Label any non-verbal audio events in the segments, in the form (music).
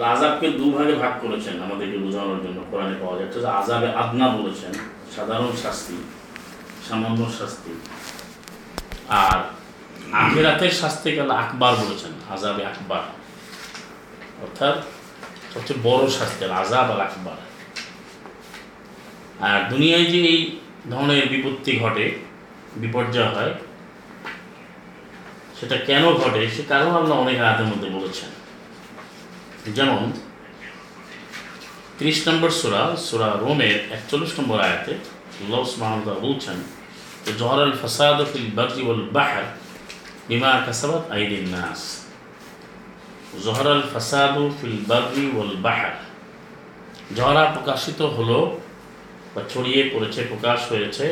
আর আজাবকে দুভাগে ভাগ করেছেন আমাদেরকে বোঝানোর জন্য, কোরআনে পাওয়া যায়। একটা আজাবে আদনা বলেছেন, সাধারণ শাস্তি, সামান্য শাস্তি। আর আখেরাতের আল্লাহ আকবার বলেছেন আজাবে আকবার। অর্থাৎ সবচেয়ে বড় শাস্তি আজাব আল আকবার। আর দুনিয়ায় যে এই ধরনের বিপত্তি ঘটে, বিপর্যয় হয়, সেটা কেন ঘটে, সে কারণ আল্লাহ অনেক আয়াতের মধ্যে বলেছেন। যেমন ত্রিশ নম্বর সুরা সুরা রোমের একচল্লিশ নম্বর আয়াতে আল্লাহ সুবহানাহু বলছেন, যে জহর আল ফাসাদ ফিল বারজি ওয়াল বাহর বিমা কাসাবাত আইদিন নাস। জহর আল ফাসাদ ফিল বারজি ওয়াল বাহর। জহরা প্রকাশিত হলো বা ছড়িয়ে পড়েছে, প্রকাশ হয়েছে,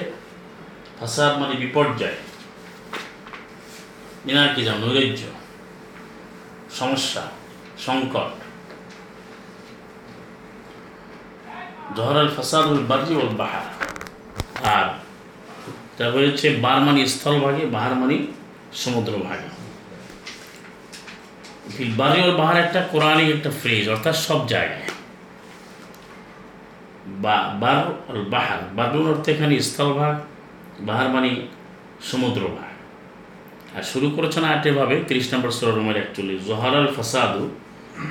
ফাসাদ মানে বিপর্যয়। বিনা কি যাও নৈরাজ্য, সমস্যা, সংকট। জহরাল ফাসাদুল বার্জি ওল বাহার। আর তা হচ্ছে বার মানি স্থলভাগে বাহার মানি সমুদ্র ভাগে বারি ওল বাহার একটা কোরআনিক একটা ফ্রেজ অর্থাৎ সব জায়গায়। বা, বার ওল বাহার বারুন অর্থে এখানে স্থলভাগ বাহার মানি সমুদ্র ভাগ আর শুরু করেছেন আটেভাবে তিরিশ নম্বর সরমের একচল্লিশ। জহারাল ফাসাদু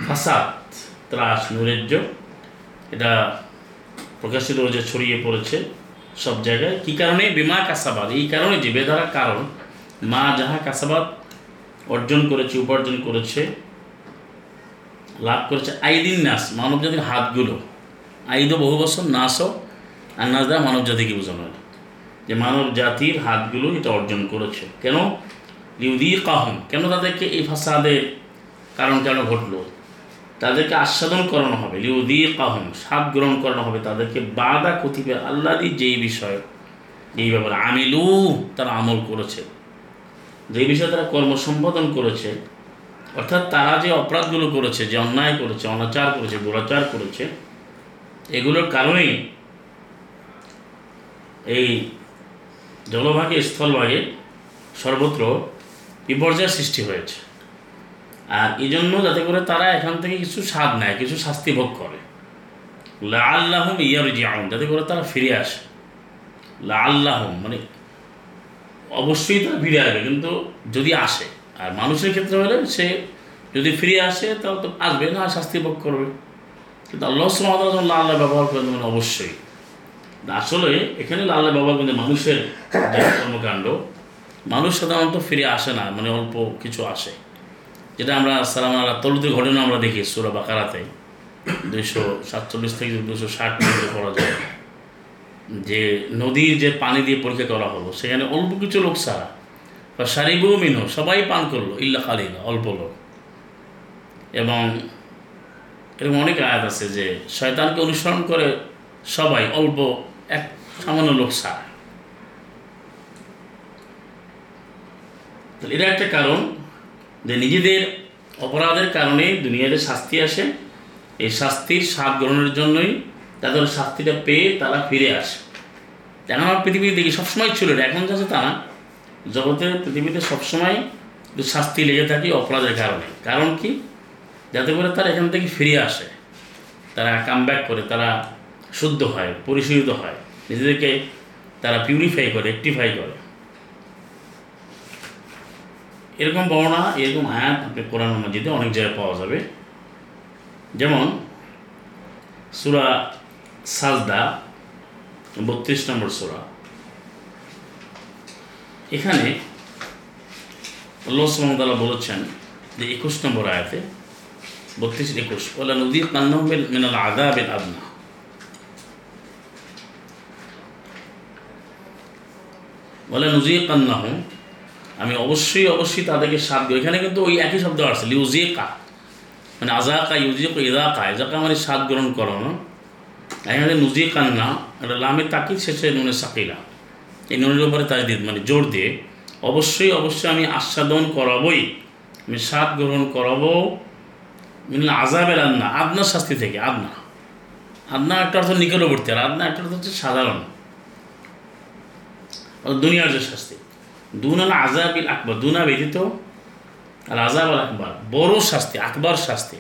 ফাসাদ, ত্রাস, নৈরাজ্য। এটা প্রকাশিত হয়েছে, ছড়িয়ে পড়েছে সব জায়গায়। কী কারণে? বিমা কাসাবাদ। এই কারণে যে বেধারা কারণ, মা যাহা কাসাবাদ অর্জন করেছে, উপার্জন করেছে, লাভ করেছে, আইদিন নাস মানব জাতির হাতগুলো। আইদ বহু বছর নাসও আর নাস দ্বারা মানব জাতিকে বোঝানো হয়। যে মানব জাতির হাতগুলো এটা অর্জন করেছে। কেন? লিউদি কাহম কেন তাদেরকে এই ফাসাদের কারণ কেন ঘটলো? তাদেরকে আস্বাদন করানো হবে লিউদি কাহম স্বাদ গ্রহণ করানো হবে তাদেরকে বাদা কতিপে আল্লাদি যেই বিষয় এই ব্যাপারে আমিলু তারা আমল করেছে, যেই বিষয়ে তারা কর্ম সম্পাদন করেছে, অর্থাৎ তারা যে অপরাধগুলো করেছে, যে অন্যায় করেছে, অনাচার করেছে দুরাচার করেছে, এগুলোর কারণেই এই জলভাগে স্থলভাগে সর্বত্র বিপর্যয়ের সৃষ্টি হয়েছে। আর এই জন্য যাতে করে তারা এখান থেকে কিছু স্বাদ নেয়, কিছু শাস্তি ভোগ করে। লা আল্লাহম ইয়ার জিয়াউন যাতে করে তারা ফিরে আসে। লা আল্লাহম মানে অবশ্যই তারা ফিরে আসবে, কিন্তু যদি আসে। আর মানুষের ক্ষেত্রে হলে সে যদি ফিরে আসে তাহলে তো আসবে, না শাস্তি ভোগ করবে। কিন্তু আল্লাহ সুমাদ আল্লাহ আল্লাহ ব্যবহার করেন মানে অবশ্যই। আসলে এখানে আল্লাহ ব্যবহার করেন মানুষের কর্মকাণ্ড, মানুষ সাধারণত ফিরে আসে না মানে অল্প কিছু আসে। যেটা আমরা সালাম আল্লাহ তলুদের ঘটনা আমরা দেখি সুরা বাকারাতে। দুইশো সাতচল্লিশ থেকে দুশো ষাট পর্যন্ত করা যায়। যে নদীর যে পানি দিয়ে পরীক্ষা করা হলো, সেখানে অল্প কিছু লোক সারা বা সারিবু মিনো সবাই পান করল, ইল্লা খালিদা অল্প লোক। এবং এরকম অনেক আয়াত আছে যে শয়তানকে অনুসরণ করে সবাই অল্প, এক সামান্য লোক সারা এটা একটা কারণ। যে নিজেদের অপরাধের কারণে দুনিয়াতে শাস্তি আসে, এই শাস্তির স্বাদ গ্রহণের জন্যই তাদের শাস্তিটা পেয়ে তারা ফিরে আসে। এখন আমার পৃথিবীতে দেখি সবসময় ছিল এখন যাচ্ছে তা না। জগতের পৃথিবীতে সবসময় শাস্তি লেগে থাকে অপরাধের কারণে। কারণ কি? যাতে করে তারা এখান থেকে ফিরে আসে। তারা কাম ব্যাক করে, তারা শুদ্ধ হয় পরিশোধিত হয়। নিজেদেরকে তারা পিউরিফাই করে রেক্টিফাই করে। এরকম বর্ণনা এরকম আয়াত আপনি কোরআন মসজিদে অনেক জায়গায় পাওয়া যাবে। যেমন সুরা সাজদা, বত্রিশ নম্বর সুরা। এখানে আল্লাহ বলেছেন যে একুশ নম্বর আয়াতে, বত্রিশ একুশ ওলা নদী কান্নবেল মিনাল আদাবেল আদনা বলে নজিয়ে কান্নাহ আমি অবশ্যই অবশ্যই তাদেরকে সাথ দিই। এখানে কিন্তু ওই একই শব্দ আসছে লিউজিকা মানে আজাকা ইউজিক ইদাকা ইজাকা মানে স্বাদ গ্রহণ করানো এখানে নুজি কান্না এটা লামে তাকিদ, শেষে নুনে সাকিলা। এই নুনের উপরে তাজদিদ মানে জোর দিয়ে। অবশ্যই অবশ্যই আমি আস্বাদন করাবই। আমি স্বাদ গ্রহণ করাবো। মিনল আজাবের আদনা আদনার শাস্তি থেকে, আদনা। আদনা একটা অর্থ নিকটবর্তী, আর আদনা একটা অর্থ হচ্ছে সাধারণ। দুনিয়ার যে শাস্তি। দুন আল আজাবিল আকবর, দুনা ব্যতীত আল আজাব আল আকবর। বড় শাস্তি, আকবর শাস্তি।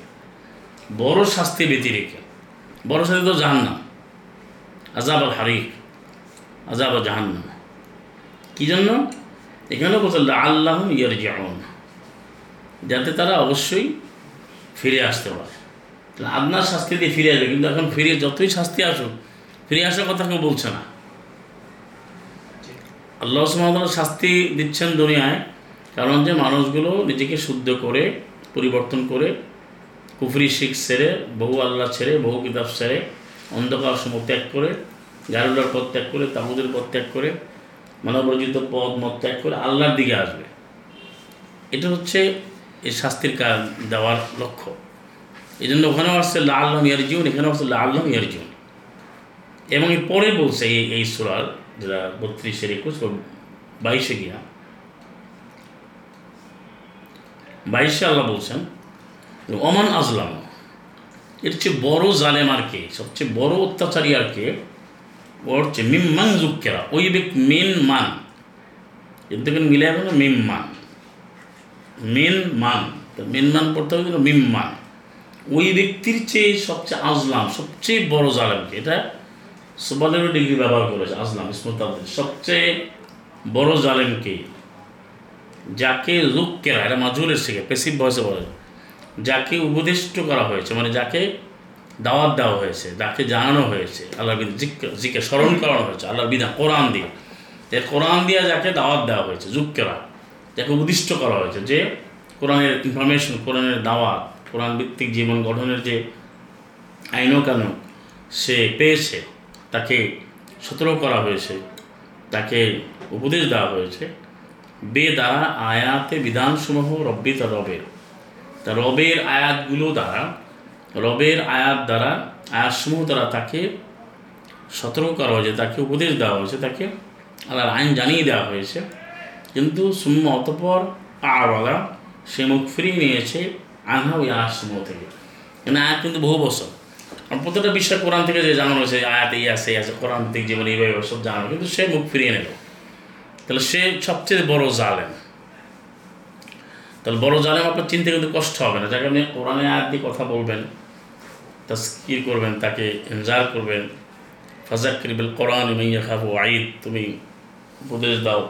বড় শাস্তি ব্যতি রেখে বড় শাস্তি তো জাহান্নাম। আজাব আল হারিক আজাব আল জাহান্নাম। কী জন্য? এখানেও বলছে আল্লাহ ইয়ার জাহন যাতে তারা অবশ্যই ফিরে আসতে পারে। আপনার শাস্তি দিয়ে ফিরে আসবে, কিন্তু এখন ফিরে যতই শাস্তি আসুক, ফিরে আসার কথা কেউ বলছে না। আল্লাহ সুমতাল শাস্তি দিচ্ছেন দুনিয়ায়, কারণ যে মানুষগুলো নিজেকে শুদ্ধ করে, পরিবর্তন করে, কুফরি, শিখ ছেড়ে, বহু আল্লাহ ছেড়ে, বহু কিতাব ছেড়ে, অন্ধকার সময় ত্যাগ করে গারুলার পথ ত্যাগ করে, তাবুদের পথ ত্যাগ করে মানবরচিত পদ মত ত্যাগ করে আল্লাহর দিকে আসবে। এটা হচ্ছে এই শাস্তির কাজ দেওয়ার লক্ষ্য। এই জন্য ওখানেও আসছে লা আল্লাহ ইয়ারজিউন, এখানেও আসছে লা আল্লাহ ইয়ারজিউন। এবং পরে বলছে এই এই সুরার যেটা বত্রিশের একুশ বা বাইশে গিয়া। বাইশে আল্লাহ বলছেন অমান আজলাম। এর চেয়ে বড় জালেম আর কে? সবচেয়ে বড় অত্যাচারী আর কে? ওর হচ্ছে মিম্মান জুক্কেরা, ওই ব্যক্তি মেন মান এর থেকে মিলে যাবে মিম মান মেন মান মেন মান পড়তে হবে মিম মান ওই ব্যক্তির চেয়ে সবচেয়ে আজলাম, সবচেয়ে বড় জালেমকে এটা সুবালেরও ডিগ্রি ব্যবহার করেছে আজলাম ইসমত সবচেয়ে বড় জালেমকে যাকে লুককেরা এটা মাজুলের শিখে পেসিভ ভয়েসে বলে। যাকে উপদিষ্ট করা হয়েছে মানে যাকে দাওয়াত দেওয়া হয়েছে, যাকে জানানো হয়েছে, আল্লাহর বিধান, জিকে স্মরণ করানো হয়েছে, আল্লাহর বিধান, কোরআন দিয়ে। যে কোরআন দিয়া যাকে দাওয়াত দেওয়া হয়েছে যুক্কেরা যাকে উদ্দিষ্ট করা হয়েছে, যে কোরআনের ইনফরমেশন কোরআনের দাওয়াত, কোরআন ভিত্তিক জীবন গঠনের যে আইনও কেন সে পেয়েছে। তাকে সতর্ক করা হয়েছে, তাকে উপদেশ দেওয়া হয়েছে, বে দ্বারা আয়াতে বিধানসমূহ রব্বিত রবের। তা রবের আয়াতগুলো দ্বারা, রবের আয়াত দ্বারা, আয়াতসমূহ দ্বারা তাকে সতর্ক করা হয়েছে, তাকে উপদেশ দেওয়া হয়েছে, তাকে আল্লাহর আইন জানিয়ে দেওয়া হয়েছে। কিন্তু সুম্ম অতপর আওয়ালা, সে মুখ ফিরিয়ে নিয়েছে আনহা ওই আয়াতসমূহ থেকে। মানে আয়াত কিন্তু বহু বছর। প্রত্যেকটা বিষয় কোরআন থেকে যে জানানো হয়েছে, আয়াত এই আছে আছে, কোরআন থেকে জীবন এইভাবে সব জানানো, কিন্তু সে মুখ ফিরিয়ে নিল। তাহলে সে সবচেয়ে বড় জালেম। তাহলে বড় জালেম আপনার চিনতে কিন্তু কষ্ট হবে না। যাকে আপনি কোরআনে আয়াত দিয়ে কথা বলবেন তা তাস্কির করবেন, তাকে এনজার করবেন ফাজাক্রিবেল কোরআন মাইয়া খাব আইদ তুমি উপদেশ দাও,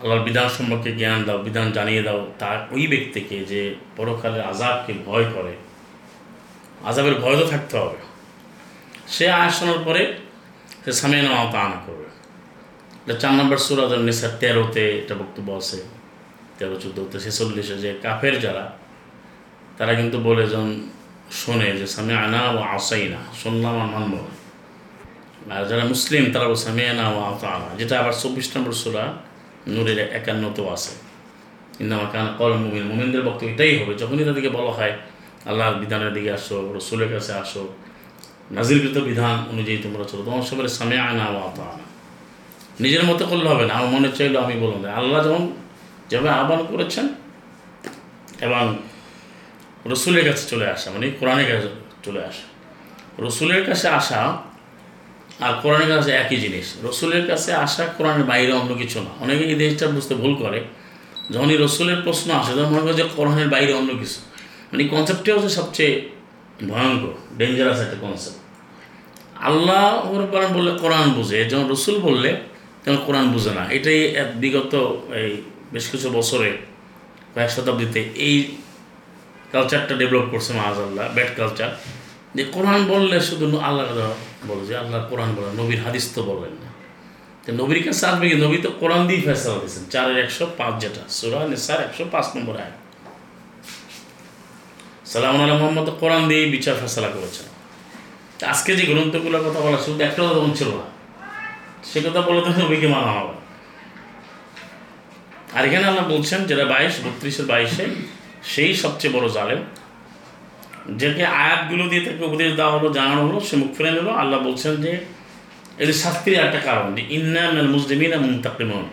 আল্লাহর বিধান সম্পর্কে জ্ঞান দাও, বিধান জানিয়ে দাও তার ওই ব্যক্তিকে যে পরকালের আজাবকে ভয় করে আজাবের ভয় তো থাকতে হবে। সে আসানোর পরে সে সামিয়ে নেওয়া আনা করবে। এটা চার নম্বর সুরাজ নিসার তেরোতে এটা বক্তব্য আছে। তেরো, চোদ্দোতে ছেচল্লিশে যে কাফের যারা, তারা কিন্তু বলে যখন শোনে যে সামে আনা ও আসাই না শুনলাম আর মানব আর যারা মুসলিম, তারা বলে সামে আনা ও আনা যেটা আবার চব্বিশ নম্বর সুরা নূরের একান্নতেও আছে। আমার কারণ কল মুমিন মুমিনদের বক্তব্য এটাই হবে, যখনই তাদেরকে বলা হয় আল্লাহর বিধানের দিকে আসো, রসুলের কাছে আসো। নাজিরকৃত বিধান অনুযায়ী তোমরা চলো। তোমার সবাই সামে আনা ও আতা আনা নিজের মতো করলে হবে না, আমার মনে চাইলো আমি বললাম আল্লাহ যেমন যেভাবে আহ্বান করেছেন, এবং রসুলের কাছে চলে আসা মানে কোরআনের কাছে চলে আসা। রসুলের কাছে আসা আর কোরআনের কাছে একই জিনিস। রসুলের কাছে আসা কোরআনের বাইরে অন্য কিছু না। অনেকে এই জিনিসটা বুঝতে ভুল করে। যখনই রসুলের প্রশ্ন আসে, তখন মনে করে যে কোরআনের বাইরে অন্য কিছু। মানে কনসেপ্টটি হচ্ছে সবচেয়ে ভয়ঙ্কর ডেঞ্জারাস একটা কনসেপ্ট আল্লাহ কোরআন বললে কোরআন বুঝে যেমন রসুল বললে তেমন কোরআন বুঝে না। এটাই বিগত এই বেশ কিছু বছরে, কয়েক শতাব্দীতে এই কালচারটা ডেভেলপ করছে মাহাজাল্লাহ ব্যাড কালচার যে কোরআন বললে শুধু আল্লাহ বলে যে আল্লাহ কোরআন বলে নবীর হাদিস তো বললেন না। তো নবীর কাছে আসবে কি? নবী তো কোরআন দিয়ে ফেসলা দিয়েছেন। চারের একশো পাঁচ যেটা, সুরা নেসার একশো পাঁচ নম্বর আয় সালাম আল্লাহ মোহাম্মদ, কোরআন দিয়েই বিচার ফেসলা করেছেন। আজকে যে গ্রন্থগুলোর কথা বলা শুধু একটা কথা ছিল না। সে কথা বলে তো নবীকে মানা হবে। আর এখানে আল্লাহ বলছেন যেটা বাইশ, বত্রিশের বাইশে, সেই সবচেয়ে বড় জালেম, যাকে আয়াতগুলো দিয়ে তাকে উপদেশ দেওয়া হলো, জানানো হলো, সে মুখ ফিরে নিল। আল্লাহ বলছেন যে, এদের শাস্তির একটা কারণ, যে ইন্নাল মুসলিমিন মুন্তাকিমন।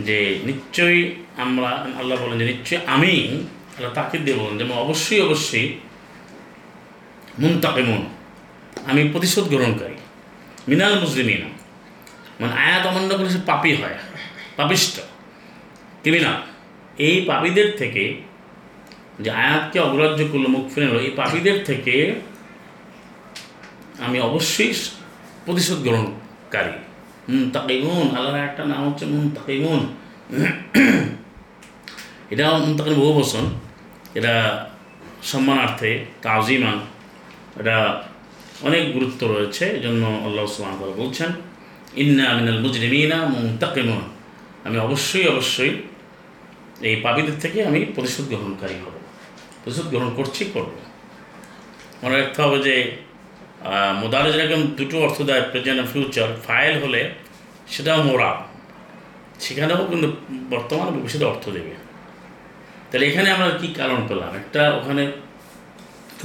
যে নিশ্চয়ই আমরা, আল্লাহ বলেন যে নিশ্চয়ই আমি আল্লাহ তাকে দিয়ে বলেন যে অবশ্যই অবশ্যই। মুন্তাকিমন, আমি প্রতিশোধ গ্রহণকারী। মিনাল মুসলিমিনা মানে আয়াত অমান্য করলে সে পাপি হয়, পাপিষ্ট। ক্রিমিনাল এই পাপীদের থেকে যে আয়াতকে অগ্রাহ্য করল, মুখ ফিরে এই পাপীদের থেকে আমি অবশ্যই প্রতিশোধ গ্রহণকারী। হুম তাকিমুন আল্লাহর একটা নাম হচ্ছে মুন তাকিমুন (clears throat) এটা মুন্তাকিম বহু বসন এটা সম্মানার্থে তাজিমান এটা অনেক গুরুত্ব রয়েছে এই জন্য আল্লাহ সাল্লাম বলছেন, ইন্না মিনাল মুজরিমিনা মুন্তাকিমুন। আমি অবশ্যই অবশ্যই এই পাপীদের থেকে আমি প্রতিশোধ গ্রহণকারী হব। প্রতিশোধ গ্রহণ করছি, করব। মনে রাখতে হবে যে মোদারে যেরকম দুটো অর্থ দেয়, প্রেজেন্ট ফিউচার। ফাইল হলে সেটাও মোরা সেখানেও কিন্তু বর্তমান ভবিষ্যতে অর্থ দেবে। তাহলে এখানে আমরা কি কারণ পেলাম? একটা ওখানে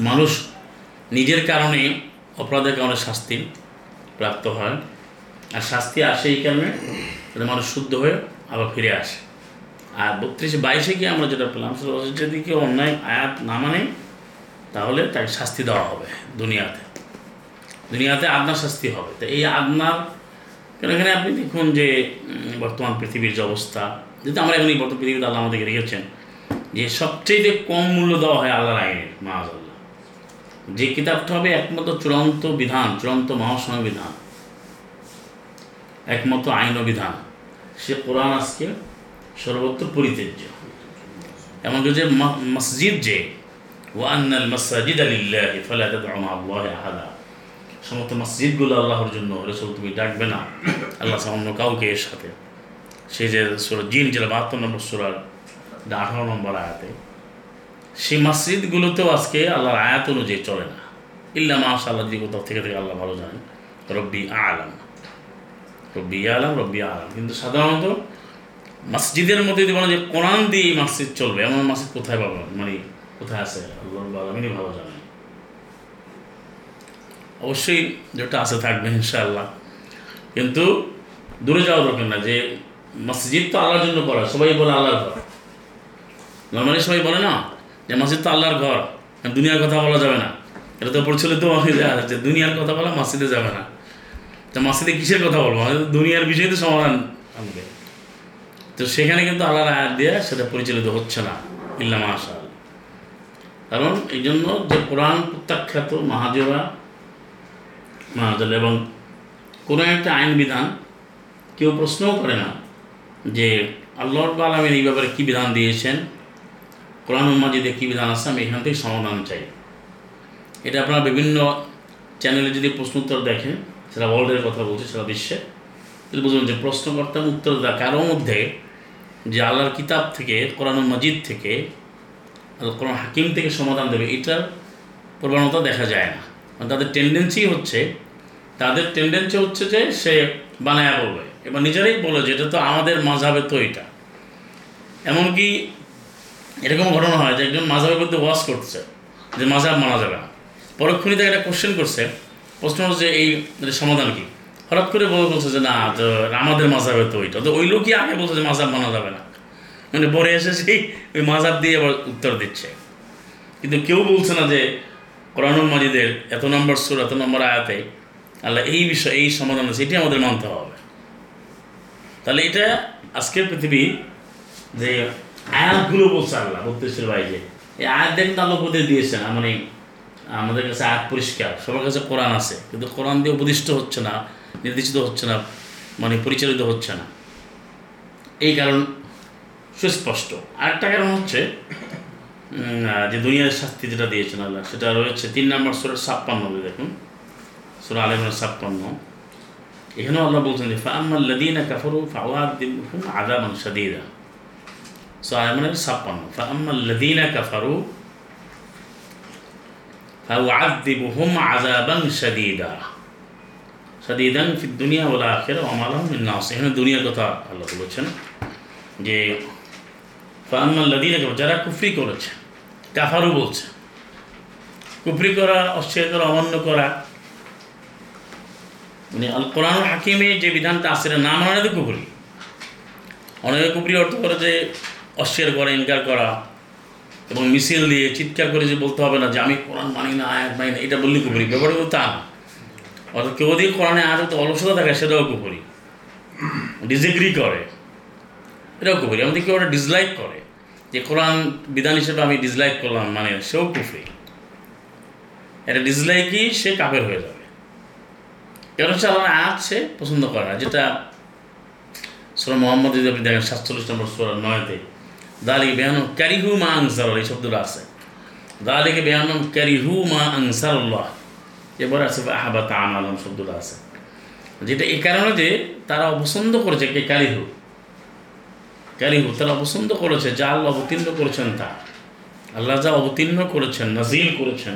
মানুষ নিজের কারণে অপরাধের কারণে শাস্তি প্রাপ্ত হয়। আর শাস্তি আসে এই কারণে যাতে মানুষ শুদ্ধ হয়ে আবার ফিরে আসে। আর বত্রিশে বাইশে গিয়ে আমরা যেটা পেলাম যদি কেউ অন্যায় আয়াত না মানে তাহলে তাকে শাস্তি দেওয়া হবে দুনিয়াতে। দুনিয়াতে আদনার শাস্তি হবে। তো এই আদনার কেন এখানে আপনি দেখুন যে বর্তমান পৃথিবীর যে অবস্থা, যেহেতু আমরা এই বর্তমান পৃথিবীতে আল্লাহ আমাদেরকে রেখেছেন যে সবচেয়ে কম মূল্য দেওয়া হয় আল্লাহর আইনের মাহাজ আল্লাহ যে কিতাবটা হবে একমাত্র চূড়ান্ত বিধান, চূড়ান্ত মহাসংবিধান একমাত্র আইন বিধান। সে কোরআন আজকে সর্বত্র পরিত্যাজ্য। এমনকি যে মসজিদ যে ওয়ান্নাল মাসাজিদ আলিল্লাহ ফালা তাদউ মা আহাদা। সমস্ত মসজিদগুলো আল্লাহর জন্য, রসুল তুমি ডাকবে না। আল্লাহ সামান্য কাউকে এর সাথে। সেই যে সুরা জিন যেটা বাহাত্তর নম্বর সুরার আঠারো নম্বর আয়াতে, সেই মসজিদগুলোতেও আজকে আল্লাহর আয়াত অনুযায়ী চলে না। ইল্লা মাশা আল্লাহ যদি কোথাও থেকে থেকে আল্লাহ ভালো জানেন। রব্বি আলাম। রব্বি আলাম রব্বি আলাম। কিন্তু সাধারণত মসজিদের মধ্যে যদি বলেন যে কোরআন দিয়ে মসজিদ চলবে, এমন মসজিদ কোথায় পাবেন মানে কোথায় আছে? আল্লাহ আলমিনই ভালো জানেন। অবশ্যই যেটা আছে থাকবে, ইনশাআল্লাহ। কিন্তু দূরে যাওয়া দরকার না যে মসজিদ তো আল্লাহর জন্য করা, সবাই বলে আল্লাহর ঘর। নর্মালি সবাই বলে না যে মসজিদ তো আল্লাহর ঘর দুনিয়ার কথা বলা যাবে না। এটা তো প্রচলিত যে দুনিয়ার কথা বলা মসজিদে যাবে না। তো মসজিদে কিসের কথা বলব? দুনিয়ার বিষয়ে তো সমাধান আনবে। তো সেখানে কিন্তু আল্লাহর আয়াত দিয়ে সেটা পরিচালিত হচ্ছে না, ইল্লা মাশাল কারণ এই জন্য যে কোরআন প্রত্যাখ্যাত মাহাজেরা মাহাজাল এবং কোনো একটা আইন বিধান, কেউ প্রশ্নও করে না যে আল্লাহর আলমের এই ব্যাপারে কী বিধান দিয়েছেন কোরআন মাজিদে কী বিধান আছে, আমি এখান থেকে সমাধান চাই। এটা আপনারা বিভিন্ন চ্যানেলে যদি প্রশ্ন উত্তর দেখেন, সেটা ওয়ার্ল্ডের কথা বলছে সারা বিশ্বে, তাহলে বুঝবেন যে প্রশ্নকর্তা উত্তর দেওয়া কারও মধ্যে যে আল্লাহর কিতাব থেকে, কোরআন মাজিদ থেকে কোরআন হাকিম থেকে সমাধান দেবে, এটার প্রবণতা দেখা যায় না। তাদের টেন্ডেন্সি হচ্ছে, তাদের টেন্ডেন্সি হচ্ছে যে সে বানায়া বলবে। এবার নিজেরাই বলে যে, এটা তো আমাদের মাঝাবে তো এটা। এমনকি এরকম ঘটনা হয় যে একজন মাঝাবের মধ্যে ওয়াশ করছে, যে মাঝাব মানা যাবে না। পরক্ষণে তাকে একটা কোশ্চেন করছে। প্রশ্ন হচ্ছে এই সমাধান কি? হঠাৎ করে বলে বলছে যে না আমাদের মাঝাবে তো ওইটা। তো ওই লোকই আগে বলছে যে মাঝাব মানা যাবে না। মানে পরে এসে সেই ওই মাঝাব দিয়ে আবার উত্তর দিচ্ছে। কিন্তু কেউ বলছে না যে কোরআন মাজিদের এত নম্বর সুর, এত নম্বর আয়াতে আল্লাহ এই বিষয়, এই সমাধান আছে এটি আমাদের মানতে হবে। তাহলে এটা আজকের পৃথিবী যে আয়াতগুলো বলছে আল্লাহ বত্রিশের বাইরে এই আয়াত দেখেন আল্লাহ উপদেশ দিয়েছেন মানে আমাদের কাছে আয়াত পরিষ্কার, সবার কাছে কোরআন আছে, কিন্তু কোরআন দিয়ে উপদিষ্ট হচ্ছে না, নির্দেশিত হচ্ছে না মানে পরিচালিত হচ্ছে না। এই কারণ সুস্পষ্ট। আরেকটা কারণ হচ্ছে যে দুনিয়ার শাস্তি যেটা দিয়েছেন আল্লাহ, সেটা রয়েছে তিন নম্বর সুরের ছাপ্পান্ন দেখুন। সুরা আলমের ছাপ্পান্ন। এখানেও আল্লাহ বলছেন যে ফাম্মা লদিনা কাফরু ফাওয়াদিবহুম আযাবান দুনিয়া ওয়াল দুনিয়ার কথা আল্লাহ বলেছেন যে ফাম্মাল লদিনা কাফার যারা কুফরি করেছে কাফারু বলছে কুফরি করা অস্বীকার করা অমান্য করা মানে আল কোরআন হাকিমে যে বিধানটা আছে না মানা কুফরি অনেকে কুফরি অর্থ করে যে অস্বীকার করা ইনকার করা এবং মিছিল দিয়ে চিৎকার করে যে বলতে হবে না যে আমি কোরআন মানি না, আয়াত মানি না, এটা বললে কুফরি। ব্যাপারে তো অর্থাৎ কেউ যদি কোরআনে আয়াত অলসতা থাকে, সেটাও কুফরি। ডিসএগ্রি করে, এটাও কুফরি। আমাদের কেউ ওটা ডিসলাইক করে, যে কোরআন বিধান হিসেবে আমি ডিসলাইক করলাম মানে সেও কুফরি। এটা ডিসলাইকই সে কাপের হয়ে যাবে। কারণ হচ্ছে আল্লাহ আয়াত সে পছন্দ করে না? যেটা সুরা মোহাম্মদ আপনি দেখেন, সাতচল্লিশ নম্বর সুরা নয়তে দালিকে বেহানো ক্যারিহু মা আনসার এই শব্দটা আছে। দালিকে বেহানম ক্যারিহু মা আনসারুল্লাহ। এবার আছে আহাবা তাম আলম শব্দটা আছে। যেটা এই কারণে যে তারা অপছন্দ করেছে কে ক্যারিহু ক্যারিহু তারা অপছন্দ করেছে, যা আল্লাহ অবতীর্ণ করেছেন তা। আল্লাহ যা অবতীর্ণ করেছেন নাজিল করেছেন,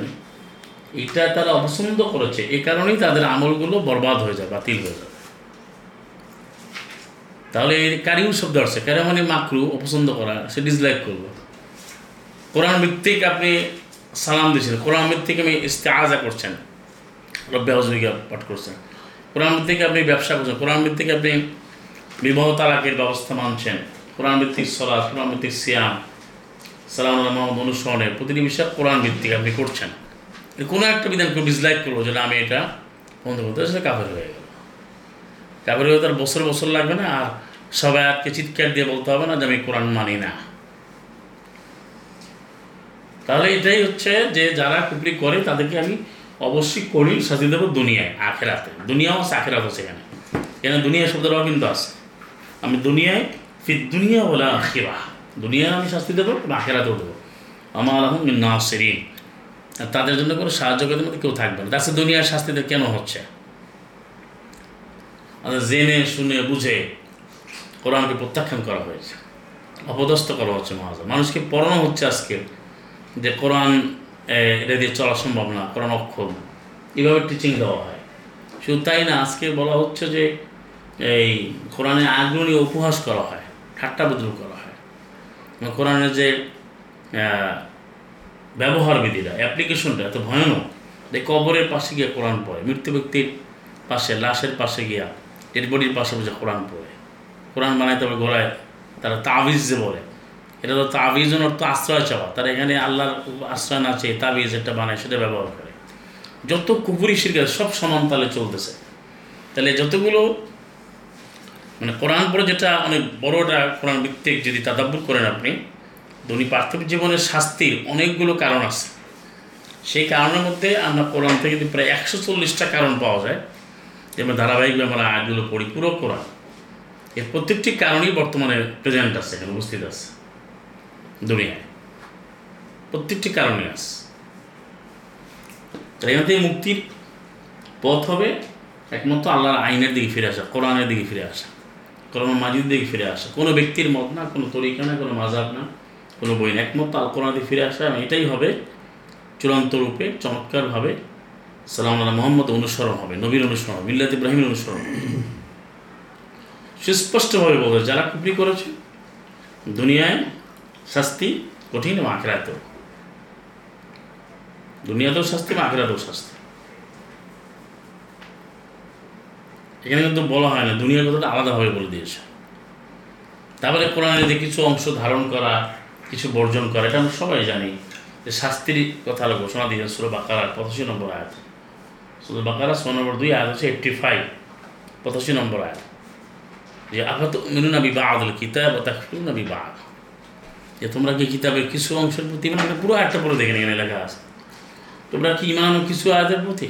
এটা তারা অপছন্দ করেছে। এই কারণেই তাদের আমলগুলো বরবাদ হয়ে যায়, বাতিল হয়ে যাবে তাহলে এই কারিউ শব্দ আসছে। কারি মানে মাকরু, অপছন্দ করা, সে ডিসলাইক করল কোরআন ভিত্তিক আপনি সালাম দিচ্ছেন, কোরআন ভিত্তিক আমি ইস্তেআজা করছেন, রব্বে পাঠ করছেন। কোরআন ভিত্তিক আপনি ব্যবসা করছেন, কোরআন ভিত্তিক আপনি বিবাহ তালাকের ব্যবস্থা মানছেন, কোরআন ভিত্তিক সলাদ কোরআন ভিত্তিক সিয়াম, সালাম মোহাম্মদ অনুসরণে প্রতিটি বিষয় কোরআন ভিত্তিক আপনি করছেন। কোনো একটা বিধান কেউ ডিসলাইক করব যে আমি এটা বন্ধ করতে সেটা কাফের হয়ে গেল। হয়ে তার বছর বছর লাগবে না, আর সবাই আজকে চিৎকার দিয়ে বলতে হবে না যে আমি কোরআন মানি না। তাহলে এটাই হচ্ছে যে যারা কুপরি করে তাদেরকে আমি অবশ্যই করি, শাস্তি দেবো দুনিয়ায়, আখেরাতে। দুনিয়াও আছে আখেরাত আছে এখানে। এখানে দুনিয়া শব্দটাও কিন্তু আছে। আমি দুনিয়ায় ফির দুনিয়া বলে আখিরা। দুনিয়ায় আমি শাস্তি দেবো আখেরাতেও দেবো। আমার আলহাম নাসরিন। তাদের জন্য কোনো সাহায্য মধ্যে কেউ থাকবে না। তাছাড়া দুনিয়ার শাস্তিতে কেন হচ্ছে? জেনে, শুনে, বুঝে কোরআনকে প্রত্যাখ্যান করা হয়েছে। অপদস্থ করা হচ্ছে মহাজন। মানুষকে পড়ানো হচ্ছে আজকে যে কোরআন এটা দিয়ে চলা সম্ভব না, কোরআন অক্ষম। এভাবে টিচিং দেওয়া হয়। শুধু তাই না, আজকে বলা হচ্ছে যে এই কোরআনে আগ্রহী উপহাস করা হয়, ঠাট্টা বদল করা হয়। এবং কোরআনের যে ব্যবহার বিধিটা অ্যাপ্লিকেশনটা এত ভয়ানক যে কবরের পাশে গিয়ে কোরআন পড়ে, মৃত্যু ব্যক্তির পাশে, লাশের পাশে গিয়া ডেড বডির পাশে বসে কোরআন পড়ে। কোরআন বানাইতে তবে গোড়ায় তারা তাবিজ যে বলে। এটা তো তাবিজের অর্থ আশ্রয় চাওয়া। তারা এখানে আল্লাহর আশ্রয় না চেয়ে তাবিজ একটা বানায়, সেটা ব্যবহার করে। যত কুপুরি শিরকার সব সমান তালে চলতেছে। তাহলে যতগুলো মানে কোরআন পড়ে যেটা অনেক বড়টা কোরআন ভিত্তিক যদি তাদাব্বুর করেন আপনি, ধনী পার্থিব জীবনের শাস্তির অনেকগুলো কারণ আছে। সেই কারণের মধ্যে আমরা কোরআন থেকে প্রায় একশো চল্লিশটা কারণ পাওয়া যায় যেমন ধারাবাহিকভাবে আমরা আয়গুলো পড়ি পুরো কোরআন এর প্রত্যেকটি কারণই বর্তমানে প্রেজেন্ট আছে এখানে উপস্থিত আছে, দুনিয়ায়। প্রত্যেকটি কারণে আছে। তাই এখান থেকে মুক্তির পথ হবে একমাত্র আল্লাহর আইনের দিকে ফিরে আসা, কোরআনের দিকে ফিরে আসা কোরআন মাজিদ দিকে ফিরে আসা। কোনো ব্যক্তির মত না, কোনো তরিকা না, কোনো মাজাব না, কোনো বই না। একমাত্র আল কোরআন দিকে ফিরে আসা, এবং এটাই হবে চূড়ান্ত রূপে চমৎকারভাবে সালাম আল্লাহ মোহাম্মদ অনুসরণ হবে, নবীর অনুসরণ হবে, মিল্লাত ইব্রাহিমের অনুসরণ হবে। সুস্পষ্টভাবে বলে যারা কুপরি করেছে, দুনিয়ায় শাস্তি কঠিন এবং আখেরাতেও। দুনিয়াতেও শাস্তি এবং আখেরাতেও শাস্তি। এখানে কিন্তু বলা হয় না, দুনিয়ার কথাটা আলাদাভাবে বলে দিয়েছে। তারপরে কোরআনে যে কিছু অংশ ধারণ করা, কিছু বর্জন করা, এটা আমরা সবাই জানি যে শাস্তির কথা ঘোষণা দিয়েছে সুরো বাকারার পঁচাশি নম্বর আয়াত। সুরো বাকারা ছ নম্বর দুই, আয়াত হচ্ছে এইট্টি ফাইভ পঁচাশি নম্বর আয়াত। যে আপাত মিনুনা বিবাহ আদল কিতাব তা না বিবাহ যে তোমরা কি কিতাবের কিছু অংশের প্রতি মানে পুরো একটা পুরো দেখে এখানে লেখা আছে। তোমরা কি ইমান কিছু আয়াতের প্রতি?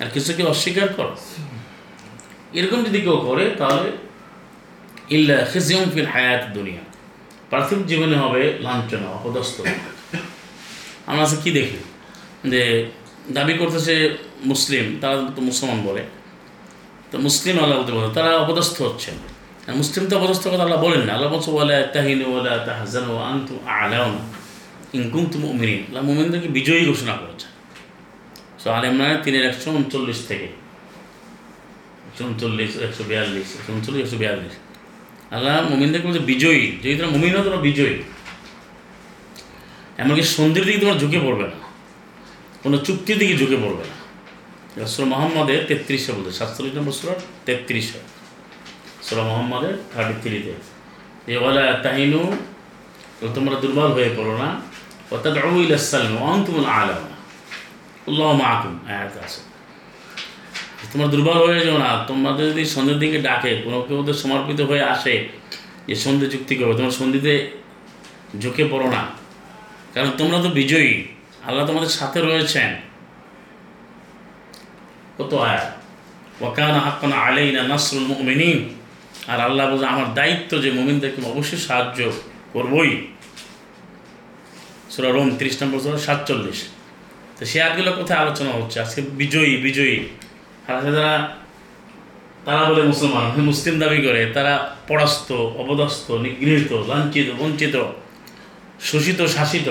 আর কিছুকে অস্বীকার করো? এরকম যদি কেউ করে, তাহলে ইল্লা খিজিয়ম ফিল হায়াত দুনিয়া। পার্থিব জীবনে হবে লাঞ্ছনা, অপদস্থ। আমরা কী দেখি? যে দাবি করতেছে মুসলিম, তারা তো মুসলমান বলে। তো মুসলিম আল্লাহ বলতে বলে তারা অপদস্থ হচ্ছে আর মুসলিম তো অপদস্থ কথা আল্লাহ বলেন না। আল্লাহ বলছে বলে তাহিন ওলা তাহাজান ও আন্তু আলাও ইনকুম তুম উমিন আল্লাহ মোমিনদেরকে বিজয়ী ঘোষণা করেছে সো আল ইমরানের তিনের একশো উনচল্লিশ থেকে। উনচল্লিশ, একশো বিয়াল্লিশ, একশো উনচল্লিশ, একশো বিয়াল্লিশ। আল্লাহ মোমিনদেরকে বলছে, বিজয়ী। যদি তোমরা মোমিন হও তোমরা বিজয়ী। এমনকি সন্ধির দিকে তোমরা ঝুঁকে পড়বে না। কোনো চুক্তির দিকে ঝুঁকে পড়বে না। সুর মোহাম্মদের তেত্রিশে বলতে, সাতচল্লিশ নম্বর সুরার তেত্রিশে। সুরা মোহাম্মদের থার্টি থ্রিতে এ বলে তাহিনু তোমরা দুর্বল হয়ে পড়ো না। অর্থাৎ আউল ইসলাম অন্তুমুল আলম। উল্লাহ মাহকুম আয়াত আছে। তোমরা দুর্বল হয়ে যাও না। তোমাদের যদি সন্ধ্যের দিকে ডাকে, কোনো কেউ সমর্পিত হয়ে আসে, যে সন্ধে চুক্তি করবে, তোমার সন্ধিতে ঝুঁকে পড়ো না। কারণ তোমরা তো বিজয়ী। আল্লাহ তোমাদের সাথে রয়েছেন। কত আয়া ওয়াকানা হাক্কানা আলাইনা নাসরুল মুমিনিন। আর আল্লাহ বলছে, আমার দায়িত্ব যে মুমিনদেরকে অবশ্যই সাহায্য করবই। সুরা রোম তিরিশ নম্বর সুরা সাতচল্লিশ। তো সে আয়াতগুলো কোথায় আলোচনা হচ্ছে? আজকে বিজয়ী বিজয়ী। আর যারা, তারা বলে মুসলমান মুসলিম দাবি করে, তারা পরাস্ত অপদস্থ নিগৃহীত, লাঞ্ছিত, বঞ্চিত, শোষিত, শাসিত।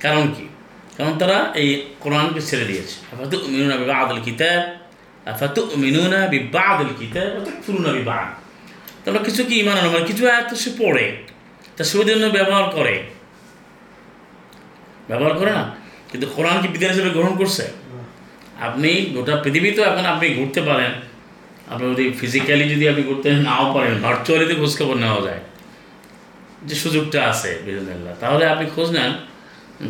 কারণ কি? কারণ তারা এই কোরআনকে ছেড়ে দিয়েছে। আফাতু মিনুনা বিবাহ আদল কিতাব আফাতু মিনুনা বিবাহ আদল কিতাব ফুরুনা বিবাহ তারপর কিছু কি ইমান মানে কিছু আয়াত তো সে পড়ে, তা সে জন্য ব্যবহার করে। ব্যবহার করে না? কিন্তু কোরআন কি বিধান হিসেবে গ্রহণ করছে? আপনি গোটা পৃথিবীতেও এখন আপনি ঘুরতে পারেন। আপনি যদি ফিজিক্যালি যদি আপনি ঘুরতে নাও পারেন ভার্চুয়ালি তো খোঁজখবর নেওয়া যায়। যে সুযোগটা আছে বিধানিল্লাহ তাহলে আপনি খোঁজ নেন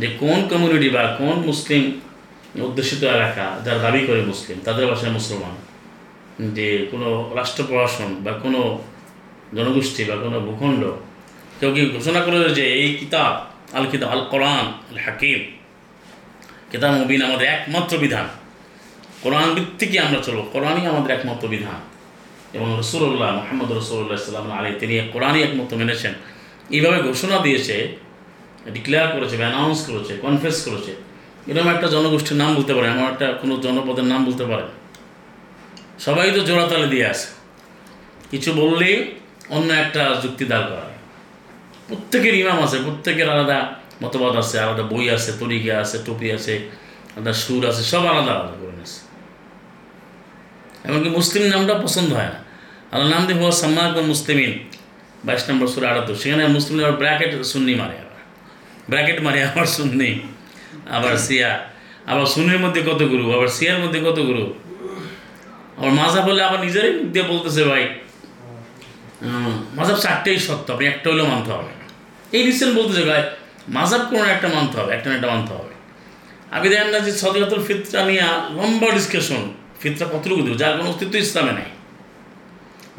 যে কোন কমিউনিটি বা কোন মুসলিম অধ্যুষিত এলাকা যারা দাবি করে মুসলিম, তাদের ভাষায় মুসলমান? যে কোনো রাষ্ট্র প্রশাসন বা কোনো জনগোষ্ঠী বা কোনো ভূখণ্ড, কেউ কি ঘোষণা করে যে এই কিতাব, আল কিতাব, আল কোরআন, আল হাকিম, কিতাব মুবিন আমাদের একমাত্র বিধান। কোরআন ভিত্তিকই আমরা চলবো, কোরআনই আমাদের একমাত্র বিধান। এবং রসুল্লাহ মোহাম্মদ রসুল্লাহ সাল্লাম আলী তিনি কোরআনই একমাত্র মেনেছেন। এইভাবে ঘোষণা দিয়েছে ডিক্লেয়ার করেছে বা অ্যানাউন্স করেছে কনফেস করেছে। এরকম একটা জনগোষ্ঠীর নাম বলতে পারে, এমন একটা কোনো জনপদের নাম বলতে পারে। সবাই তো জোড়াতালে দিয়ে আসে। কিছু বললেই অন্য একটা যুক্তি দাঁড় করা প্রত্যেকের ইমাম আছে, প্রত্যেকের আলাদা মতবাদ আছে, আলাদা বই আছে, তরিকা আছে, টুপি আছে, আলাদা সুর আছে, সব আলাদা আলাদা করে নিয়েছে। এমনকি মুসলিম নামটা পছন্দ হয় না। আল্লাহ নাম দিয়ে হওয়া সাম্মাক মুসলিমিন, বাইশ নম্বর সুরে আটাত্তর সেখানে মুসলিম ব্র্যাকেট সুন্নি মারে আবার। ব্র্যাকেট মারে, আবার সুন্নি আবার সিয়া। আবার সুন্নির মধ্যে কত গুরু? আবার সিয়ার মধ্যে কত গুরু? আবার মাঝাব বলে আবার নিজেরই মুখ দিয়ে বলতেছে, ভাই মাঝাব চারটেই সত্য, আপনি একটা হলেও মানতে হবে এই রিসেন্ট বলতেছে, ভাই, মাঝাব কোনো একটা মানতে হবে, একটা না একটা মানতে হবে। আমি দেখেন না যে সদকাতুল ফিতরা নিয়ে লম্বা ডিসকাশন ফিতরা কতটুকু দেবো? যার কোনো অস্তিত্ব ইসলামে নাই।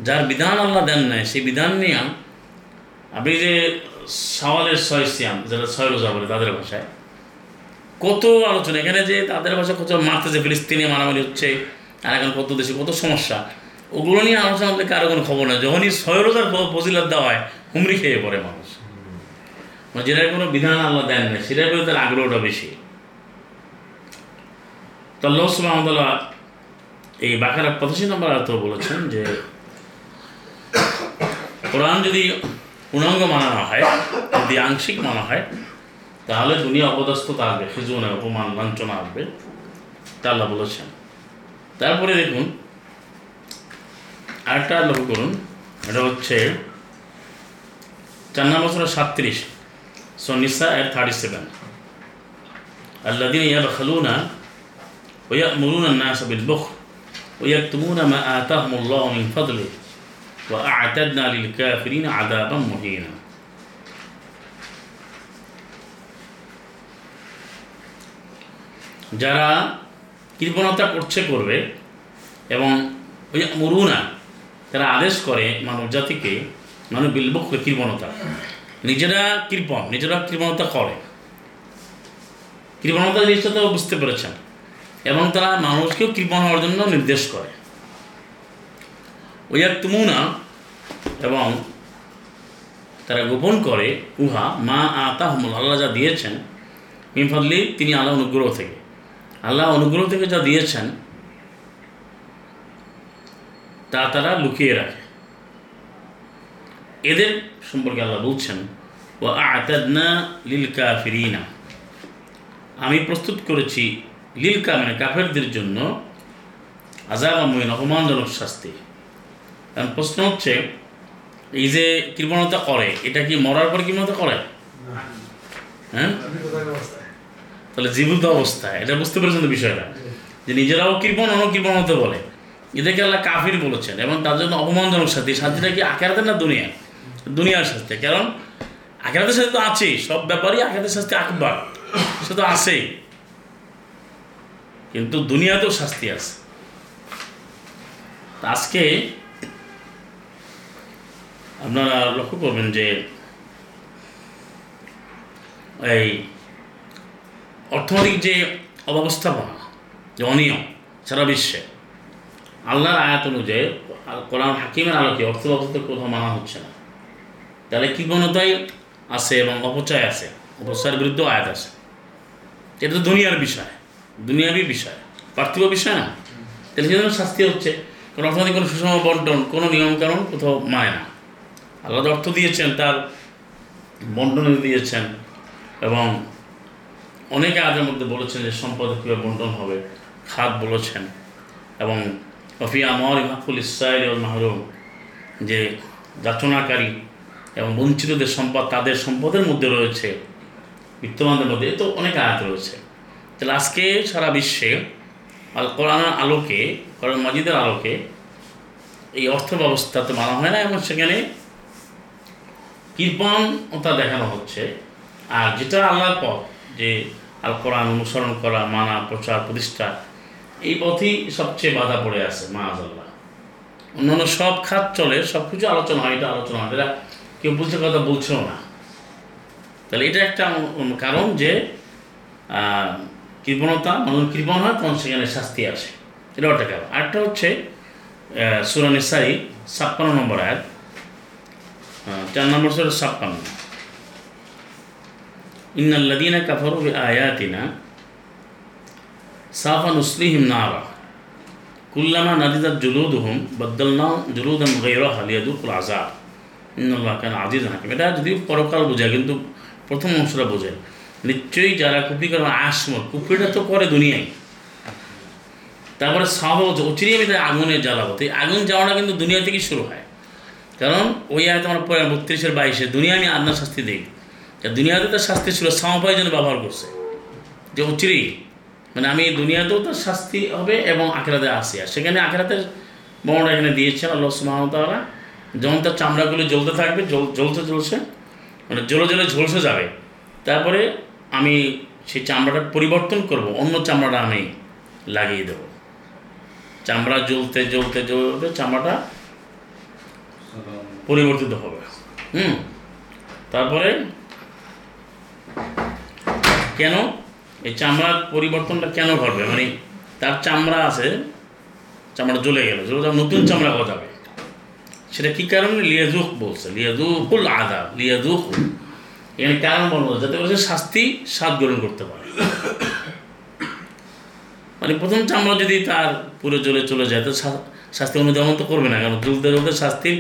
যার বিধান আল্লাহ দেন নাই, সেই বিধান নিয়ে আপনি যে সওয়ালের ছয় সিয়াম, যারা ছয় রোজা বলে তাদের ভাষায়। কত আলোচনা, এখানে যে তাদের ভাষায় কত মারতেছে, ফিলিস্তিনে মারামারি হচ্ছে, আর এখন কত দেশে কত সমস্যা, ওগুলো নিয়ে আলোচনা করতে কারও কোনো খবর নেই। যখনই ছয় রোজার ফজিলত দেওয়া হয়, হুমড়ি খেয়ে পড়ে মানুষ। মানে যেটার কোনো বিধান আল্লাহ দেন না সেটার প্রতি তার আগ্রহটা বেশি। তো আল্লাহ এই বাকার পঁচাশি নম্বর আয়ত বলেছেন যে, কোরআন যদি পূর্ণাঙ্গ মানানো হয় যদি আংশিক মানা হয় তাহলে দুনিয়া অপদস্থতা আসবে সেজনে অপমান লাঞ্ছনা আসবে তা আল্লাহ বলেছেন তারপরে দেখুন আরেকটা লক্ষ্য করুন এটা হচ্ছে চার নম্বর বছরের সাতত্রিশ সনিসা এর থার্টি সেভেন الذين يبخلون ويأمرون الناس بالبخل ويكتمون ما آتاهم الله من فضله وأعتدنا للكافرين عذابا مهينا যারা কৃপণতা করছে করবে এবং ওই মরুনা তারা আদেশ করে মানব জাতিকে মানে বিলবক কৃপণতা নিজেরা কৃপণ নিজেরা কৃপণতা করে কৃপণতা জিনিসটা তো বুঝতে পেরেছেন এবং তারা মানুষকেও কৃপণ হওয়ার জন্য নির্দেশ করে ওয়াক তুমুনা এবং তারা গোপন করে উহা মা আতা হমল আল্লাহ যা দিয়েছেন মিমফাল্লি তিনি আল্লাহ অনুগ্রহ থেকে। আল্লাহ অনুগ্রহ থেকে যা দিয়েছেন, তা তারা লুকিয়ে রাখে। এদের সম্পর্কে আল্লাহ বলছেন ও আতাদনা লিল কাফিরিনা আমি প্রস্তুত করেছি লিল কা মানে কাফেরদের জন্য আজাব আমইন অপমানজনক শাস্তি। প্রশ্ন হচ্ছে, এই যে কৃপণতা করে, এটা কি মরার পর কৃপণতা করে? হ্যাঁ? তাহলে জীবিত অবস্থায় এটা বুঝতে পেরেছেন বিষয়টা? যে নিজেরাও কৃপণ, অন্য কৃপণ হতে বলে। এদেরকে আল্লাহ কাফির বলেছেন, এবং তার জন্য অপমানজনক শাস্তি। শাস্তিটা কি আখেরাতের না দুনিয়া দুনিয়ার শাস্তি। কারণ আখেরাতের শাস্তি তো আছেই, সব ব্যাপারই আখেরাতের শাস্তি আকবার। সে তো আছেই। কিন্তু দুনিয়াতেও শাস্তি আছে। আজকে আপনারা লক্ষ্য করবেন যে এই অর্থনৈতিক যে অব্যবস্থাপনা, যে অনিয়ম সারা বিশ্বে, আল্লাহর আয়াত অনুযায়ী কোরআন হাকিমের আলোকে অর্থ ব্যবস্থা কোথাও মানা হচ্ছে না। তাহলে কৃপণতাই আছে এবং অপচয় আছে? অপচয়ের বিরুদ্ধেও আয়াত আছে। এটা তো দুনিয়ার বিষয়, দুনিয়াবি বিষয়, পার্থিব বিষয় না। তাহলে সেজন্য শাস্তি হচ্ছে। কারণ অর্থনৈতিক কোনো সুষম বন্টন, কোনো নিয়মকানুন কোথাও মানে না। যে অর্থ দিয়েছেন, তার বন্টন দিয়েছেন এবং অনেকে আজের মধ্যে বলেছেন যে সম্পদ কীভাবে বন্টন হবে। খাত বলেছেন এবং অফি আমর ইমাকুল ইসরায়েল ও মাহরুম, যে যাচনাকারী এবং বঞ্চিতদের সম্পদ তাদের সম্পদের মধ্যে রয়েছে বিত্তমানদের মধ্যে, এ তো অনেক আয়াত রয়েছে। তাহলে আজকে সারা বিশ্বে আল কোরআনের আলোকে, কোরআন মাজিদের আলোকে এই অর্থ ব্যবস্থা তো মানা হয় না এবং সেখানে। কৃপণতা দেখানো হচ্ছে। আর যেটা আল্লাহর পথ, যে আল কোরআন অনুসরণ করা, মানা, প্রচার, প্রতিষ্ঠা, এই পথেই সবচেয়ে বাধা পড়ে আছে মাআজাল্লাহ অন্যান্য সব খাত চলে সব কিছু আলোচনা হয়, এটা আলোচনা হয় এটা কেউ বুঝতে কথা বলছেও না। তাহলে এটা একটা কারণ যে কৃপণতা মানুষ কৃপণ হয়, তখন সেখানে শাস্তি আসে। এটা একটা কারণ। আরেকটা হচ্ছে সুরানিসাই ছাপ্পান্ন নম্বর আয়াত। চার নম্বর সুরা ছাপ্পান্ন। ইন্নাল্লাদিনা কাফারু বি আয়াতিনা সাফা নুসলিহিম নারা। কুল্লামা নাদিদাত জুলুদুহুম বদলনা জুলুদান গৈরাহা লিয়াদুকুল আযাব। ইন্নাল্লাহ কান আজিজ হাকিম। এটা যদিও পরকাল বোঝায়, কিন্তু প্রথম অংশটা বোঝায়। নিশ্চয়ই যারা কুপি করে আসমত কুপিটা তো করে দুনিয়ায়। তারপরে সাহ অচিরিয়ে আমি আগুনে জ্বালাবো। তো আগুন জ্বালানো কিন্তু দুনিয়া থেকেই শুরু হয়। কারণ ওই আয়তে আমার পরে বত্রিশের বাইশে, দুনিয়া আমি আন্না শাস্তি দিই। দুনিয়াতে তার শাস্তি ছিল সামপাই জন্য ব্যবহার করছে। যে অচিরেই মানে আমি দুনিয়াতেও তার শাস্তি হবে এবং আখেরাতে আসি। আর সেখানে আখেরাতের বর্ণনা এখানে দিয়েছেন আল্লাহ সুমাহতারা যেমন তার চামড়াগুলো জ্বলতে থাকবে, জ্বল জ্বলতে জ্বলছে মানে জ্বলে জ্বলে ঝলসে যাবে। তারপরে আমি সেই চামড়াটা পরিবর্তন করব, অন্য চামড়াটা আমি লাগিয়ে দেবো। চামড়া জ্বলতে জ্বলতে জ্বলতে চামড়াটা পরিবর্তিত হবে। হুম। তারপরে কেন? এই চামড়ার পরিবর্তনটা কেন ঘটবে? মানে তার চামড়া আছে চামড়া জ্বলে গেল যাওয়ার নতুন চামড়া গজাবে সেটা কী কারণে? লিয়াজুক বলছে লিয়াজুকুল আদাব লিয়াজুক এখানে কারণ বলব যাতে করে শাস্তি স্বাদ গ্রহণ করতে পারে। মানে প্রথম চামড়া যদি তার পুরো জ্বলে চলে যায় তো শাস্তি অনুধাবন তো করবে না কারণ জ্বলতে জ্বলতে শাস্তির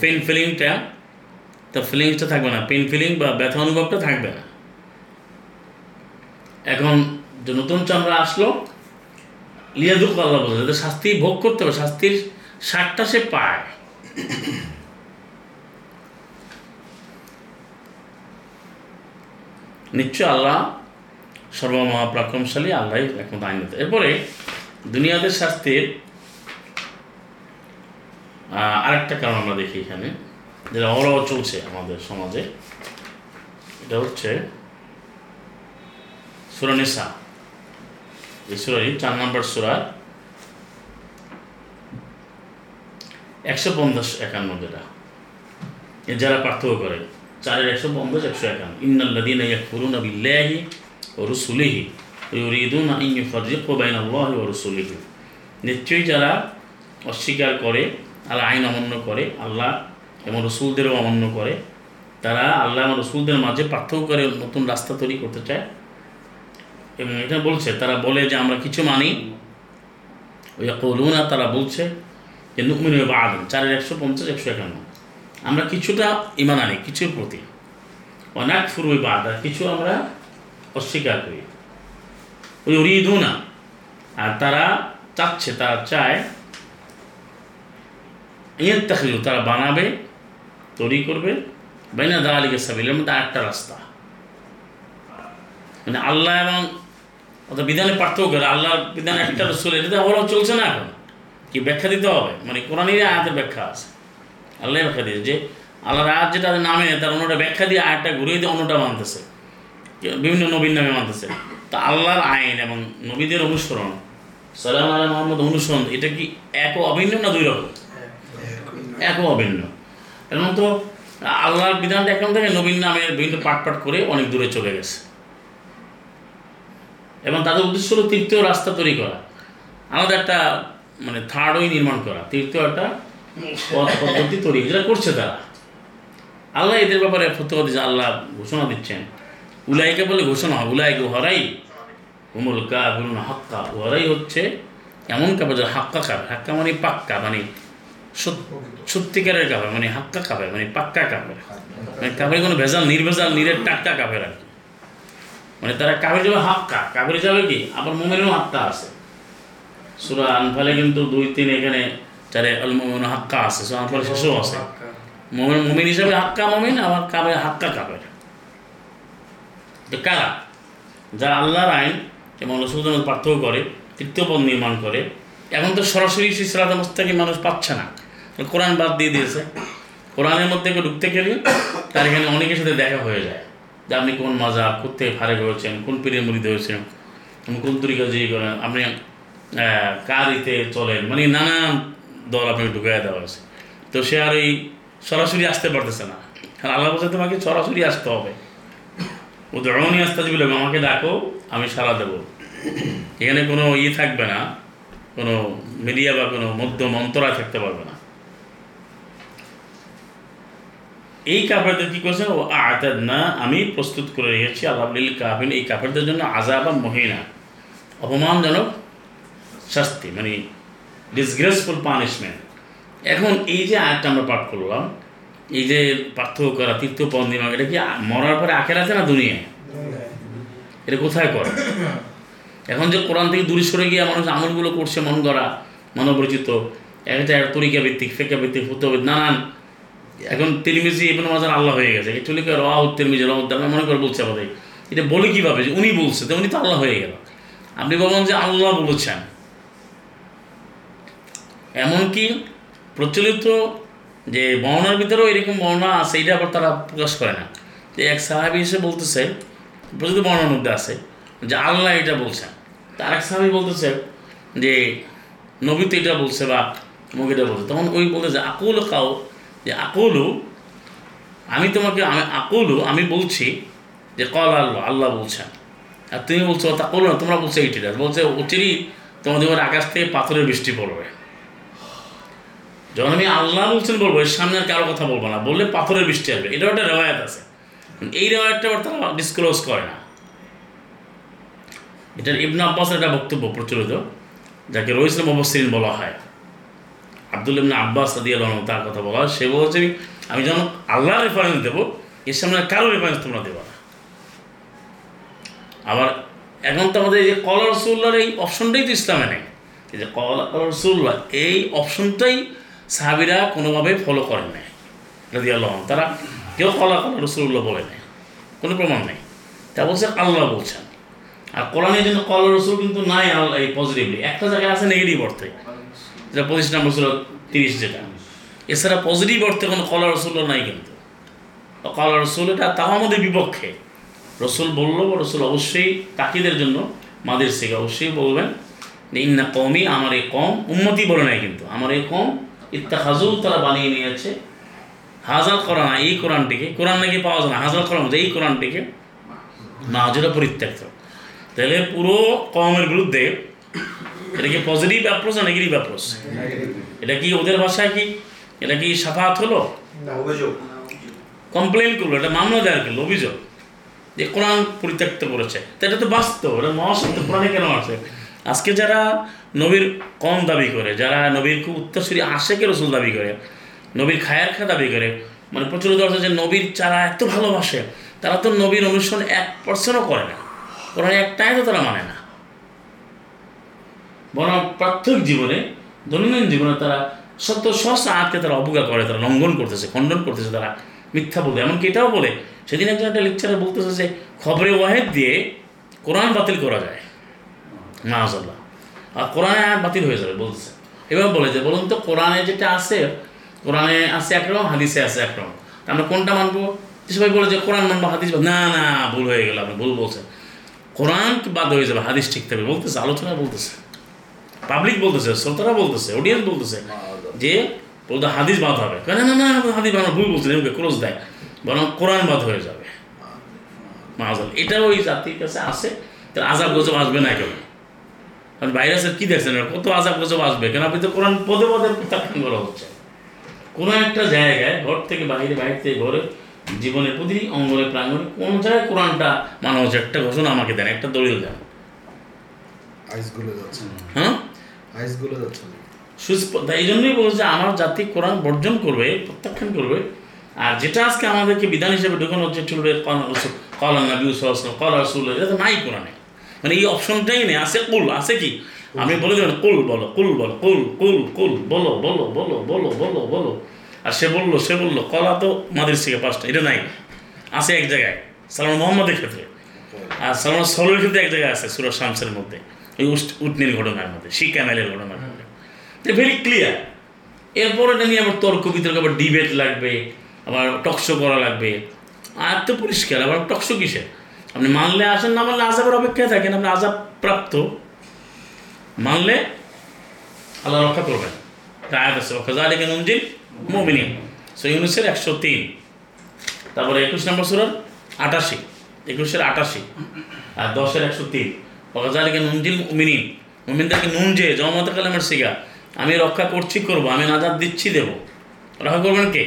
পেন ফিলিংটা তার ফিলিংসটা থাকবে না। পেন ফিলিং বা ব্যথা অনুভবটা থাকবে না। এখন যে নতুন চামড়া আসলো লিয়াদুক আল্লাহ যাতে শাস্তি ভোগ করতে হবে, শাস্তির স্বাদটা সে পায়। নিশ্চয় আল্লাহ সর্বমহাপ্রাক্রমশালী আল্লাহ একমত আইনত। এরপরে দুনিয়াদের শাস্তির আরেকটা কারণ আমরা দেখি এখানে, যেটা অহরহ চলছে আমাদের সমাজে, এটা হচ্ছে সুরানিসা এই সুরারি চার নম্বর সুরার একশো পঞ্চাশ একান্ন যেটা যারা পার্থক্য করে, চারের একশো পঞ্চাশ, একশো একান্ন। ইন্নাল্লাদিন ইয়াকফুরুনা বিল্লাহি ও রুসুলিহি ইউরিদুন আন ইউফাররিকু বাইনা আল্লাহি ওয়া রুসুলিহি। নিশ্চয়ই যারা অস্বীকার করে আল্লাহ আইন অমান্য করে, আল্লাহ এবং রসুলদেরও অমান্য করে। তারা আল্লাহ এবং রসুলদের মাঝে পার্থক্য করে নতুন রাস্তা তৈরি করতে চায়। এবং এটা বলছে, তারা বলে যে আমরা কিছু মানি। ওই কৌলুনা তারা বলছে যে নুকমিন বা আদম চারের একশো পঞ্চাশ, একশো একান্ন। আমরা কিছুটা ইমান আনি, কিছুর প্রতি। অনেক ফুরুই বা আদা কিছু আমরা অস্বীকার করি। ওই উড়িয়ে আর তারা চাচ্ছে, তারা চায় তাকলিউ তারা বানাবে, তৈরি করবে, বাইনা দা আলিকে সাবিলের মধ্যে আরেকটা রাস্তা। মানে আল্লাহ এবং অর্থাৎ বিধানে পার্থক্য করে আল্লাহর বিধান একটা রসুল, এটা তো অবলম্বন চলছে না এখন। কি ব্যাখ্যা দিতে হবে? মানে কোরআনের আয়াতের ব্যাখ্যা আছে। আল্লাহ ব্যাখ্যা দিয়েছে যে, আল্লাহর আয়াত যেটা নামে, তার অন্যটা ব্যাখ্যা দিয়ে আয়াতটা ঘুরিয়ে দিয়ে অন্যটা মানতেছে। বিভিন্ন নবীর নামে মানতেছে। তা আল্লাহর আইন এবং নবীদের অনুসরণ, সালাম আল্লাহ মোহাম্মদ অনুসরণ, এটা কি এক অভিন্ন না দুই রকম? এক অভিন্ন। এবং তো আল্লাহর বিধানটা এখন থেকে নবীন নামের বিভিন্ন পাট পাট করে অনেক দূরে চলে গেছে। এবং তাদের উদ্দেশ্য হলো তৃতীয় রাস্তা তৈরি করা। আমাদের একটা মানে থার্ড ওই নির্মাণ করা। তৃতীয় একটা পদ্ধতি তৈরি যেটা করছে তারা। আল্লাহ এদের ব্যাপারে ফতোয়া দিচ্ছে আল্লাহ ঘোষণা দিচ্ছেন। উলাইকে বলে ঘোষণা হয়, উলাইকে হরাই উমুল কাবুল হাক্কা। ওরাই হচ্ছে এমন কাপড় হাক্কা কাপড় হাক্কা মানে পাক্কা মানে সত- সত্যিকারের কাপড় মানে হাক্কা কাপড় মানে পাক্কা কাপড় মানে কাপড়ে কোনো ভেজাল নির্ভেজাল নিরের টাক্কা কাপড় আর কি। মানে তারা কাপড় যাবে হাক্কা কাপড় যাবে কি? আবার মোমেনেরও হাক্কা আছে। সুরা আনফালে কিন্তু দুই তিন এখানে চারে আল মোমেন হাক্কা আছে সুরা আনফালে শেষও আছে। মোমেন মোমিন হিসাবে হাক্কা মোমিন আবার কাবে হাক্কা কাপের তো কারা? যারা আল্লাহর আইন এবং রসুলের পার্থক্য করে তৃতীয় পদ নির্মাণ করে এখন তো সরাসরি সেই মুস্তাকি মানুষ পাচ্ছে না। কোরআন বাদ দিয়ে দিয়েছে। কোরআনের মধ্যে ঢুকতে গেলে তার এখানে অনেকের সাথে দেখা হয়ে যায় যে আপনি কোন মাজা কোথেকে ফারেক হয়েছেন, কোন পীরের মুড়িতে হয়েছেন কোন তরিকা জিরি করেন, আপনি কার ইতে চলেন মানে নানান দল আপনাকে ঢুকাই দেওয়া হয়েছে। তো সে আর এই সরাসরি আসতে পারতেছে না। কারণ আল্লাহ বলছে, তোমাকে সরাসরি আসতে হবে। ও ধরনই আসতে বলে আমাকে ডাকো, আমি সারা দেবো। এখানে কোনো ইয়ে থাকবে না, কোনো মিডিয়া বা কোনো মধ্য মন্তরা থাকতে পারবে না। এই কাপড়দের কি করছে? ও আতাদ না আমি প্রস্তুত করে রেখেছি আল্লাহ কাহিন এই কাপড়দের জন্য আজাবা মহিনা অপমানজনক শাস্তি মানে ডিসগ্রেসফুল পানিশমেন্ট এখন এই যে আয়টা আমরা পাঠ করলাম এই যে পার্থক্য করা তীর্থ পন্দিমা এটা কি মরার পরে আখের আছে না দুনিয়ায়? এটা কোথায় করে? এখন যে কোরআন থেকে দূরে সরে গিয়ে মানুষ আমলগুলো করছে মন গড়া মনোপরিচিত একটা তরিকা ভিত্তিক ফেকা ভিত্তিক ফুতো নানান এখন তিরমিজি ইবনে মাজার আল্লাহ হয়ে গেছে। একচুয়ালি রাহ তিরমিজি রহমদ আমরা মনে করে বলছে আমাদের। এটা বলে কীভাবে? যে উনি বলছে, তো উনি তো আল্লাহ হয়ে গেল। আপনি বলবেন যে আল্লাহ বলেছেন। এমনকি প্রচলিত যে বর্ণার ভিতরেও এরকম বর্ণনা আছে, এটা আবার তারা প্রকাশ করে না। যে এক সাহাবি এসে বলতেছে, প্রচলিত বর্ণার মধ্যে আছে, যে আল্লাহ এটা বলছেন। তার এক সাহাবি বলতেছে যে নবী তো এটা বলছে বা মুখ এটা বলছে। তখন ওই বলতে যে, আকুল কাউ যে আকুলু, আমি তোমাকে, আমি আকুলু, আমি বলছি যে কল আল্লাহ আল্লাহ বলছেন। আর তুমি বলছো, তা করো না, তোমরা বলছো এইটিটা বলছে অচিরই তোমাদের উপর আকাশ থেকে পাথরের বৃষ্টি পড়বে। যখন আমি আল্লাহ বলছেন বলব, এর সামনে আর কারও কথা বলব না। বললে পাথরের বৃষ্টি আসবে। এটাও একটা রেওয়ায়ত আছে। এই রেওয়ায়তটা আবার তারা ডিসক্লোজ করে না। এটার ইবনা আব্বাসের একটা বক্তব্য প্রচলিত, যাকে রইসলাম মুবসিরিন বলা হয়। আব্দুল ইবনা আব্বাস দিয়ে তার কথা বলা সে বলছে আমি যখন আল্লাহ রেফারেন্স দেবো, এর সামনে কারও রেফারেন্স তোমরা দেবো না। আবার এখন তো আমাদের এই যে কলা রসুল্লার এই অপশনটাই তো ইসলামে নেই। এই যে কলা রসুল্লাহ এই অপশনটাই সাহাবিরা কোনোভাবে ফলো করেন নাই রাজি আল্লাহ তারা কেউ কলা কলা রসুল্লাহ বলে নেই, কোনো প্রমাণ নেই। তা বলছে আল্লাহ বলছেন। আর কোরআনের জন্য কল রসুল কিন্তু নাই আল্লাহ, এই পজিটিভলি একটা জায়গায় আছে নেগেটিভ অর্থে। যেটা পঁচিশ নম্বর ছিল তিরিশ যেটা। এছাড়া পজিটিভ অর্থে কোনো কলা রসুল্লাহ নাই কিন্তু। কলা রসুল এটা তাও আমাদের বিপক্ষে। রসুল বলল রসুল অবশ্যই তাকিদের জন্য মাদের থেকে অবশ্যই বলবেন ইন্না কমই আমার এই কম উন্মতি বলে নাই কিন্তু। আমার এই কম ইত্তা হাজুল তারা বানিয়ে নিয়েছে। হাজার কোরআন এই কোরআনটিকে। কোরআন নাকি পাওয়া যায় না, হাজার কোরআন এই কোরআনটিকে মাহাজুরা পরিত্যক্ত। তাহলে পুরো কমের বিরুদ্ধে এটা কি পজিটিভ অ্যাপ্রোচ না নেগেটিভ অ্যাপ্রোচ এটা কি ওদের ভাষায় কি? এটা কি সাফাত হলো? অভিযোগ। কমপ্লেন করল এটা মামলা দায়ের করল অভিযোগ। যে কোরআন পরিত্যক্ত করেছে। তো এটা তো বাস্তব এটা মহাসত্য কোরআনে কেন আছে? আজকে যারা নবীর কম দাবি করে যারা নবীর খুব উত্তরসূরি আশেকের রসুল দাবি করে নবীর খায়ের খা দাবি করে মানে প্রচলিত আছে যে নবীর যারা এত ভালোবাসে তারা তো নবীর অনুষ্ঠান এক পার্সেন্টও করে না। কোরআন একটাই তো তারা মানে না। বরং প্রাত্যহিক জীবনে, দৈনন্দিন জীবনে তারা সত্য সহস্র আটকে তারা অবজ্ঞা করে, তারা লঙ্ঘন করতেছে, খণ্ডন করতেছে, তারা মিথ্যা বলবে এমনকি এটাও বলে, সেদিন একজন একটা লেকচারে বলতেছে যে, খবরে ওয়াহেদ দিয়ে কোরআন বাতিল করা যায়। মাহাজাল্লাহ আর কোরআনে আয়াত বাতিল হয়ে যাবে বলতেছে। এবার বলে যে, বলুন তো কোরআনে যেটা আছে, কোরআনে আছে একরকম, হাদিসে আছে একরকম। আমরা কোনটা মানবো? সবাই বলে যে, কোরআন মানবো, হাদিস না না, ভুল হয়ে গেল, আপনি ভুল বলছেন। কোরআন বাদ হয়ে যাবে, হাদিস ঠিক থাকবে। বলতেছে আলোচনা বলতেছে। পাবলিক বলতেছে শ্রোতারা বলতেছে অডিয়েন্স বলতেছে যে বলতে হাদিস বাদ হবে। না না না হাদিস বাদ ভুল বলছেন এমনি ক্রোজ দেয়। বরং কোরআন বাদ হয়ে যাবে। মাহাজাল এটা ওই জাতির কাছে আসে তার আজাব গজব আসবে না কেউ কারণ ভাইরাসের কী দেখছেন কত আজাব গজব আসবে কেন? আপনি তো কোরআন পদে পদে প্রত্যাখ্যান করা হচ্ছে। কোনো একটা জায়গায় ঘর থেকে বাইরে বাইরে থেকে ঘরে জীবনের প্রতিটি অঙ্গনে প্রাঙ্গনে কোন জায়গায় কোরআনটা মানা হচ্ছে? একটা ঘোষণা আমাকে দেন একটা দলিল দেন। হ্যাঁ? আইসগুলো যাচ্ছে না। সুস্পষ্ট এই জন্যই বলছে আমার জাতি কোরআন বর্জন করবে প্রত্যাখ্যান করবে। আর যেটা আজকে আমাদেরকে বিধান হিসেবে ঢুকানো হচ্ছে চলবে কলা নবী কলা রসুল এটা তো নাই কোরআনে। মানে এই অপশনটাই নেই আছে কুল আছে কি? আমি বলে দেবেন কুল বলো কুল বলো কুল কুল কুল বলো বলো বলো বলো বলো বলো। আর সে বলল সে বলল কলা তো মাদের থেকে পাঁচটা এটা নাই। আছে এক জায়গায় সালমান মোহাম্মদের ক্ষেত্রে। আর সালমান সলের ক্ষেত্রে এক জায়গায় আছে সুরজ শামসের মধ্যে। উষ্ট- উটনির ঘটনার মধ্যে শিক্ষা মেলের ঘটনার মধ্যে। ভেরি ক্লিয়ার এরপর এটা নিয়ে আবার তর্ক বিতর্ক, আবার ডিবেট লাগবে, আবার টকশো করা লাগবে। আর তো পরিষ্কার, আবার টকশো কিসে আপনি মানলে আসেন, না মানলে আজাবের অপেক্ষায় থাকেন, আপনি আজাব প্রাপ্ত। মানলে আল্লাহ রক্ষা করবেন। আয়াত আছে ওখাজালিক নঞ্জিল মোমিনী সো ইউনুসের একশো তিন। তারপরে একুশ নম্বর সুরার আটাশি, একুশের আটাশি, আর দশের একশো তিন। ওখাজালিকে নুনজিল মুমিনিন মুমিনদেরকে নুন যে জমত কালামের শিগা আমি রক্ষা করছি করব আমি নাজাদ দিচ্ছি দেবো। রক্ষা করবেন কে?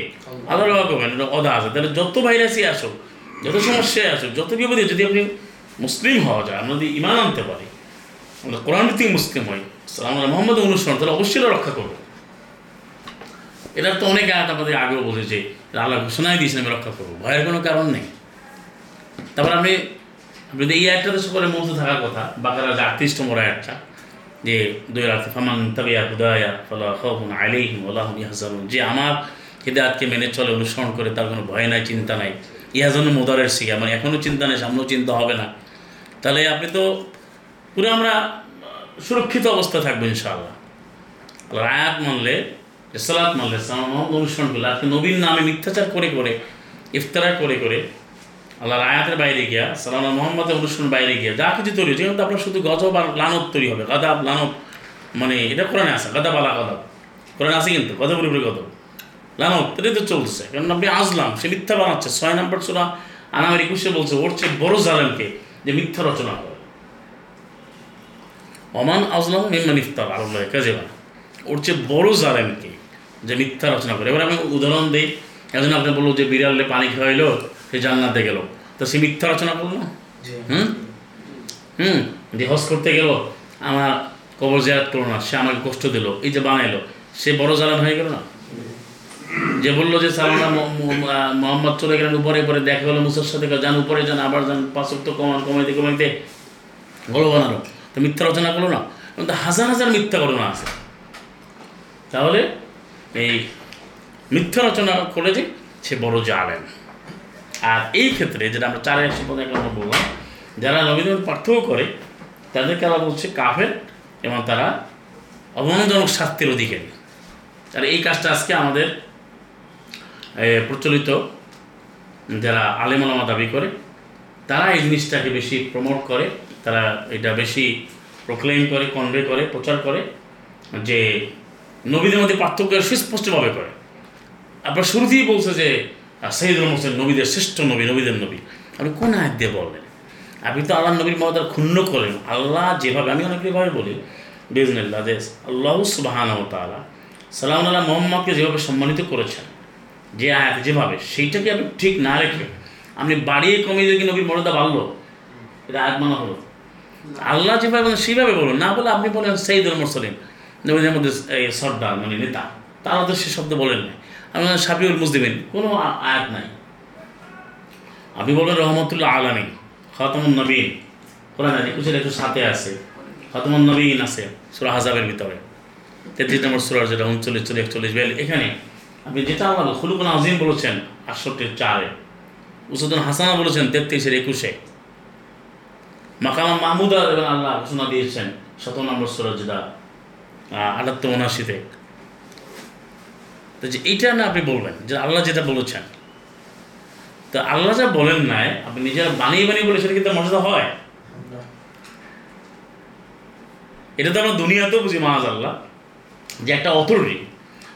আল্লাহ। রক্ষা করবেন অদা আছে। তাহলে যত ভাইরাসই আসুক যত সমস্যায় আসুক যত বিপদে যদি আপনি মুসলিম হওয়া যায় আমরা যদি ইমান আনতে পারি আমরা কোরআন ভিত্তিক মুসলিম হই আমরা মোহাম্মদ অনুসরণ তাহলে অবশ্যই রক্ষা করব। এটার তো অনেক আয়াত আমাদের আগেও বলেছে আল্লাহ ঘোষণায় দিয়েছেন আমি রক্ষা করব। ভয়ের কোনো কারণ নেই। তারপর আপনি যদি এই আয়াতটাতে সকলে মৌজুদ থাকার কথা বাকারা যে আটত্রিশ নম্বর যে দুই রাত ফামান তাবিয়া হুদায়া, ফলা খাউফুন আলাইহিম ওয়া লাহুম যে আমার হিদায়াতকে মেনে চলে, অনুসরণ করে, তার কোনো ভয় নাই, চিন্তা নাই। ইয়াহজানুন মুদারের শিখা মানে এখনও চিন্তা নেই, সামনেও চিন্তা হবে না। তাহলে আপনি তো পুরো আমরা সুরক্ষিত অবস্থা থাকব ইনশাআল্লাহ। আয়াত মানলে সালাত মানলে, সালাম অনুসরণ করলে, আজকে নবীন নামে মিথ্যাচার করে করে, ইফতারা করে করে আল্লাহর আয়াতের বাইরে গিয়া সালাম মোহাম্মদের অনুসরণ বাইরে গিয়া, যা কিছু তৈরি হচ্ছে কিন্তু আপনার শুধু গজব আর লানত তৈরি হবে। গাদাব, লানত মানে এটা কোরআনে আছে, গাদাব আলা গদাব। কোরআনে আছে কিন্তু, গদবের উপরে গদব। লানত, এটাই তো চলছে। কারণ আপনি আসলাম সে মিথ্যা বানাচ্ছে। ছয় নম্বর চূড়া আনামের একুশে বলছে ওর চেয়ে বড় জালেমকে যে মিথ্যা রচনা করে। অমান আজলাম মিম্মান ইফতার আল্লাহ কাজেবা। ওর চেয়ে বড় জালেমকে যে মিথ্যা রচনা করে। এবার আমি উদাহরণ দিই। একজন আপনি বলল যে বিড়ালে পানি খাওয়াইলো সে জান্নাতে গেল। তো সে মিথ্যা রচনা করল? হুম? হুম? যে হজ করতে গেল আমার কবর জিয়ারত করল না সে আমাকে কষ্ট দিল এই যে বানাইলো সে বড় জালাম হয়ে গেল না? যে বলল যে সালামা মোহাম্মদ চলে গেলেন উপরে উপরে দেখা গেলো মুসার সাথে যান উপরে যান আবার যান পাঁচক তো কমান কমাইতে কমাইতে। গল্প বানালো। তো মিথ্যা রচনা করল না? কিন্তু হাজার হাজার মিথ্যা ঘটনা আছে। তাহলে এই মিথ্যা রচনা করে যে সে বড় জালেন আর এই ক্ষেত্রে যেটা আমরা চার একশো পদে আমরা বললাম, যারা নবীন পার্থক্য করে, তাদেরকে আবার বলছে কাফের এবং তারা অপমানজনক শাস্তির অধিকারী। আর এই কাজটা আজকে আমাদের প্রচলিত যারা আলেমালামা দাবি করে, তারা এই জিনিসটাকে বেশি প্রমোট করে, তারা এটা বেশি প্রক্লেম করে কনভে করে, প্রচার করে যে নবীদের মধ্যে পার্থক্য সুস্পষ্টভাবে করে। আপনার শুরুতেই বলছে যে সৈয়দুল মোসেন নবীদের শ্রেষ্ঠ নবী, নবীদের নবী। আপনি কোন আয়াত দিয়ে বললেন আপনি তো আল্লাহ নবীর মহতার ক্ষুণ্ণ করেন। আল্লাহ যেভাবে, আমি অনেকভাবে বলি বিজনেল্লা যে আল্লাহ সুবাহান তালা সালাম আল্লাহ মোহাম্মদকে যেভাবে সম্মানিত করেছেন, যে আয়াত যেভাবে, সেইটাকে আপনি ঠিক না রেখে আপনি বাড়িয়ে কমিয়ে দিয়ে কি নবীর মর্যাদা বাড়লো? এটা আয়াত মানা হলো। আল্লাহ যেভাবে বলেন, সেইভাবে বলুন। না বলে আপনি বলেন সেইদুল মুরসলিম নবীদের মধ্যে সর্দার মানে নেতা। তারা তো সে শব্দ বলেন না আমি বলেন শাফিউল মুসলিমিন, কোনো আয়াত নাই। আপনি বলবেন রহমতুল্লাহ আলামী খতমুন নবীন। কোরআন একুশের একশো সাথে আছে, খতমুন নবীন আছে, সুরা হাজাবের ভিতরে। তেত্রিশ নম্বর সুরার যেটা উনচল্লিশ, চল্লিশ, একচল্লিশ বেল এখানে আপনি যেটা আল্লাহ খুলুকুন আজিম বলেছেন, আটষট্টির চারে। উসুদ্দিন হাসানা বলেছেন তেত্রিশের একুশে। মাকামা মাহমুদা এবং আল্লাহ ঘোষণা দিয়েছেন শত নম্বর সুরার যেটা আটাত্তর উনাশিতে তো যে এইটা না আপনি বলবেন যে আল্লাহ যেটা বলেছেন। তো আল্লাহ যা বলেন নাই আপনি নিজেরা বানিয়ে বানিয়ে বলে সেটা কিন্তু মর্যাদা হয়? এটা তো আমরা দুনিয়াতেও বুঝি মাহাজ আল্লাহ যে একটা অথরিটি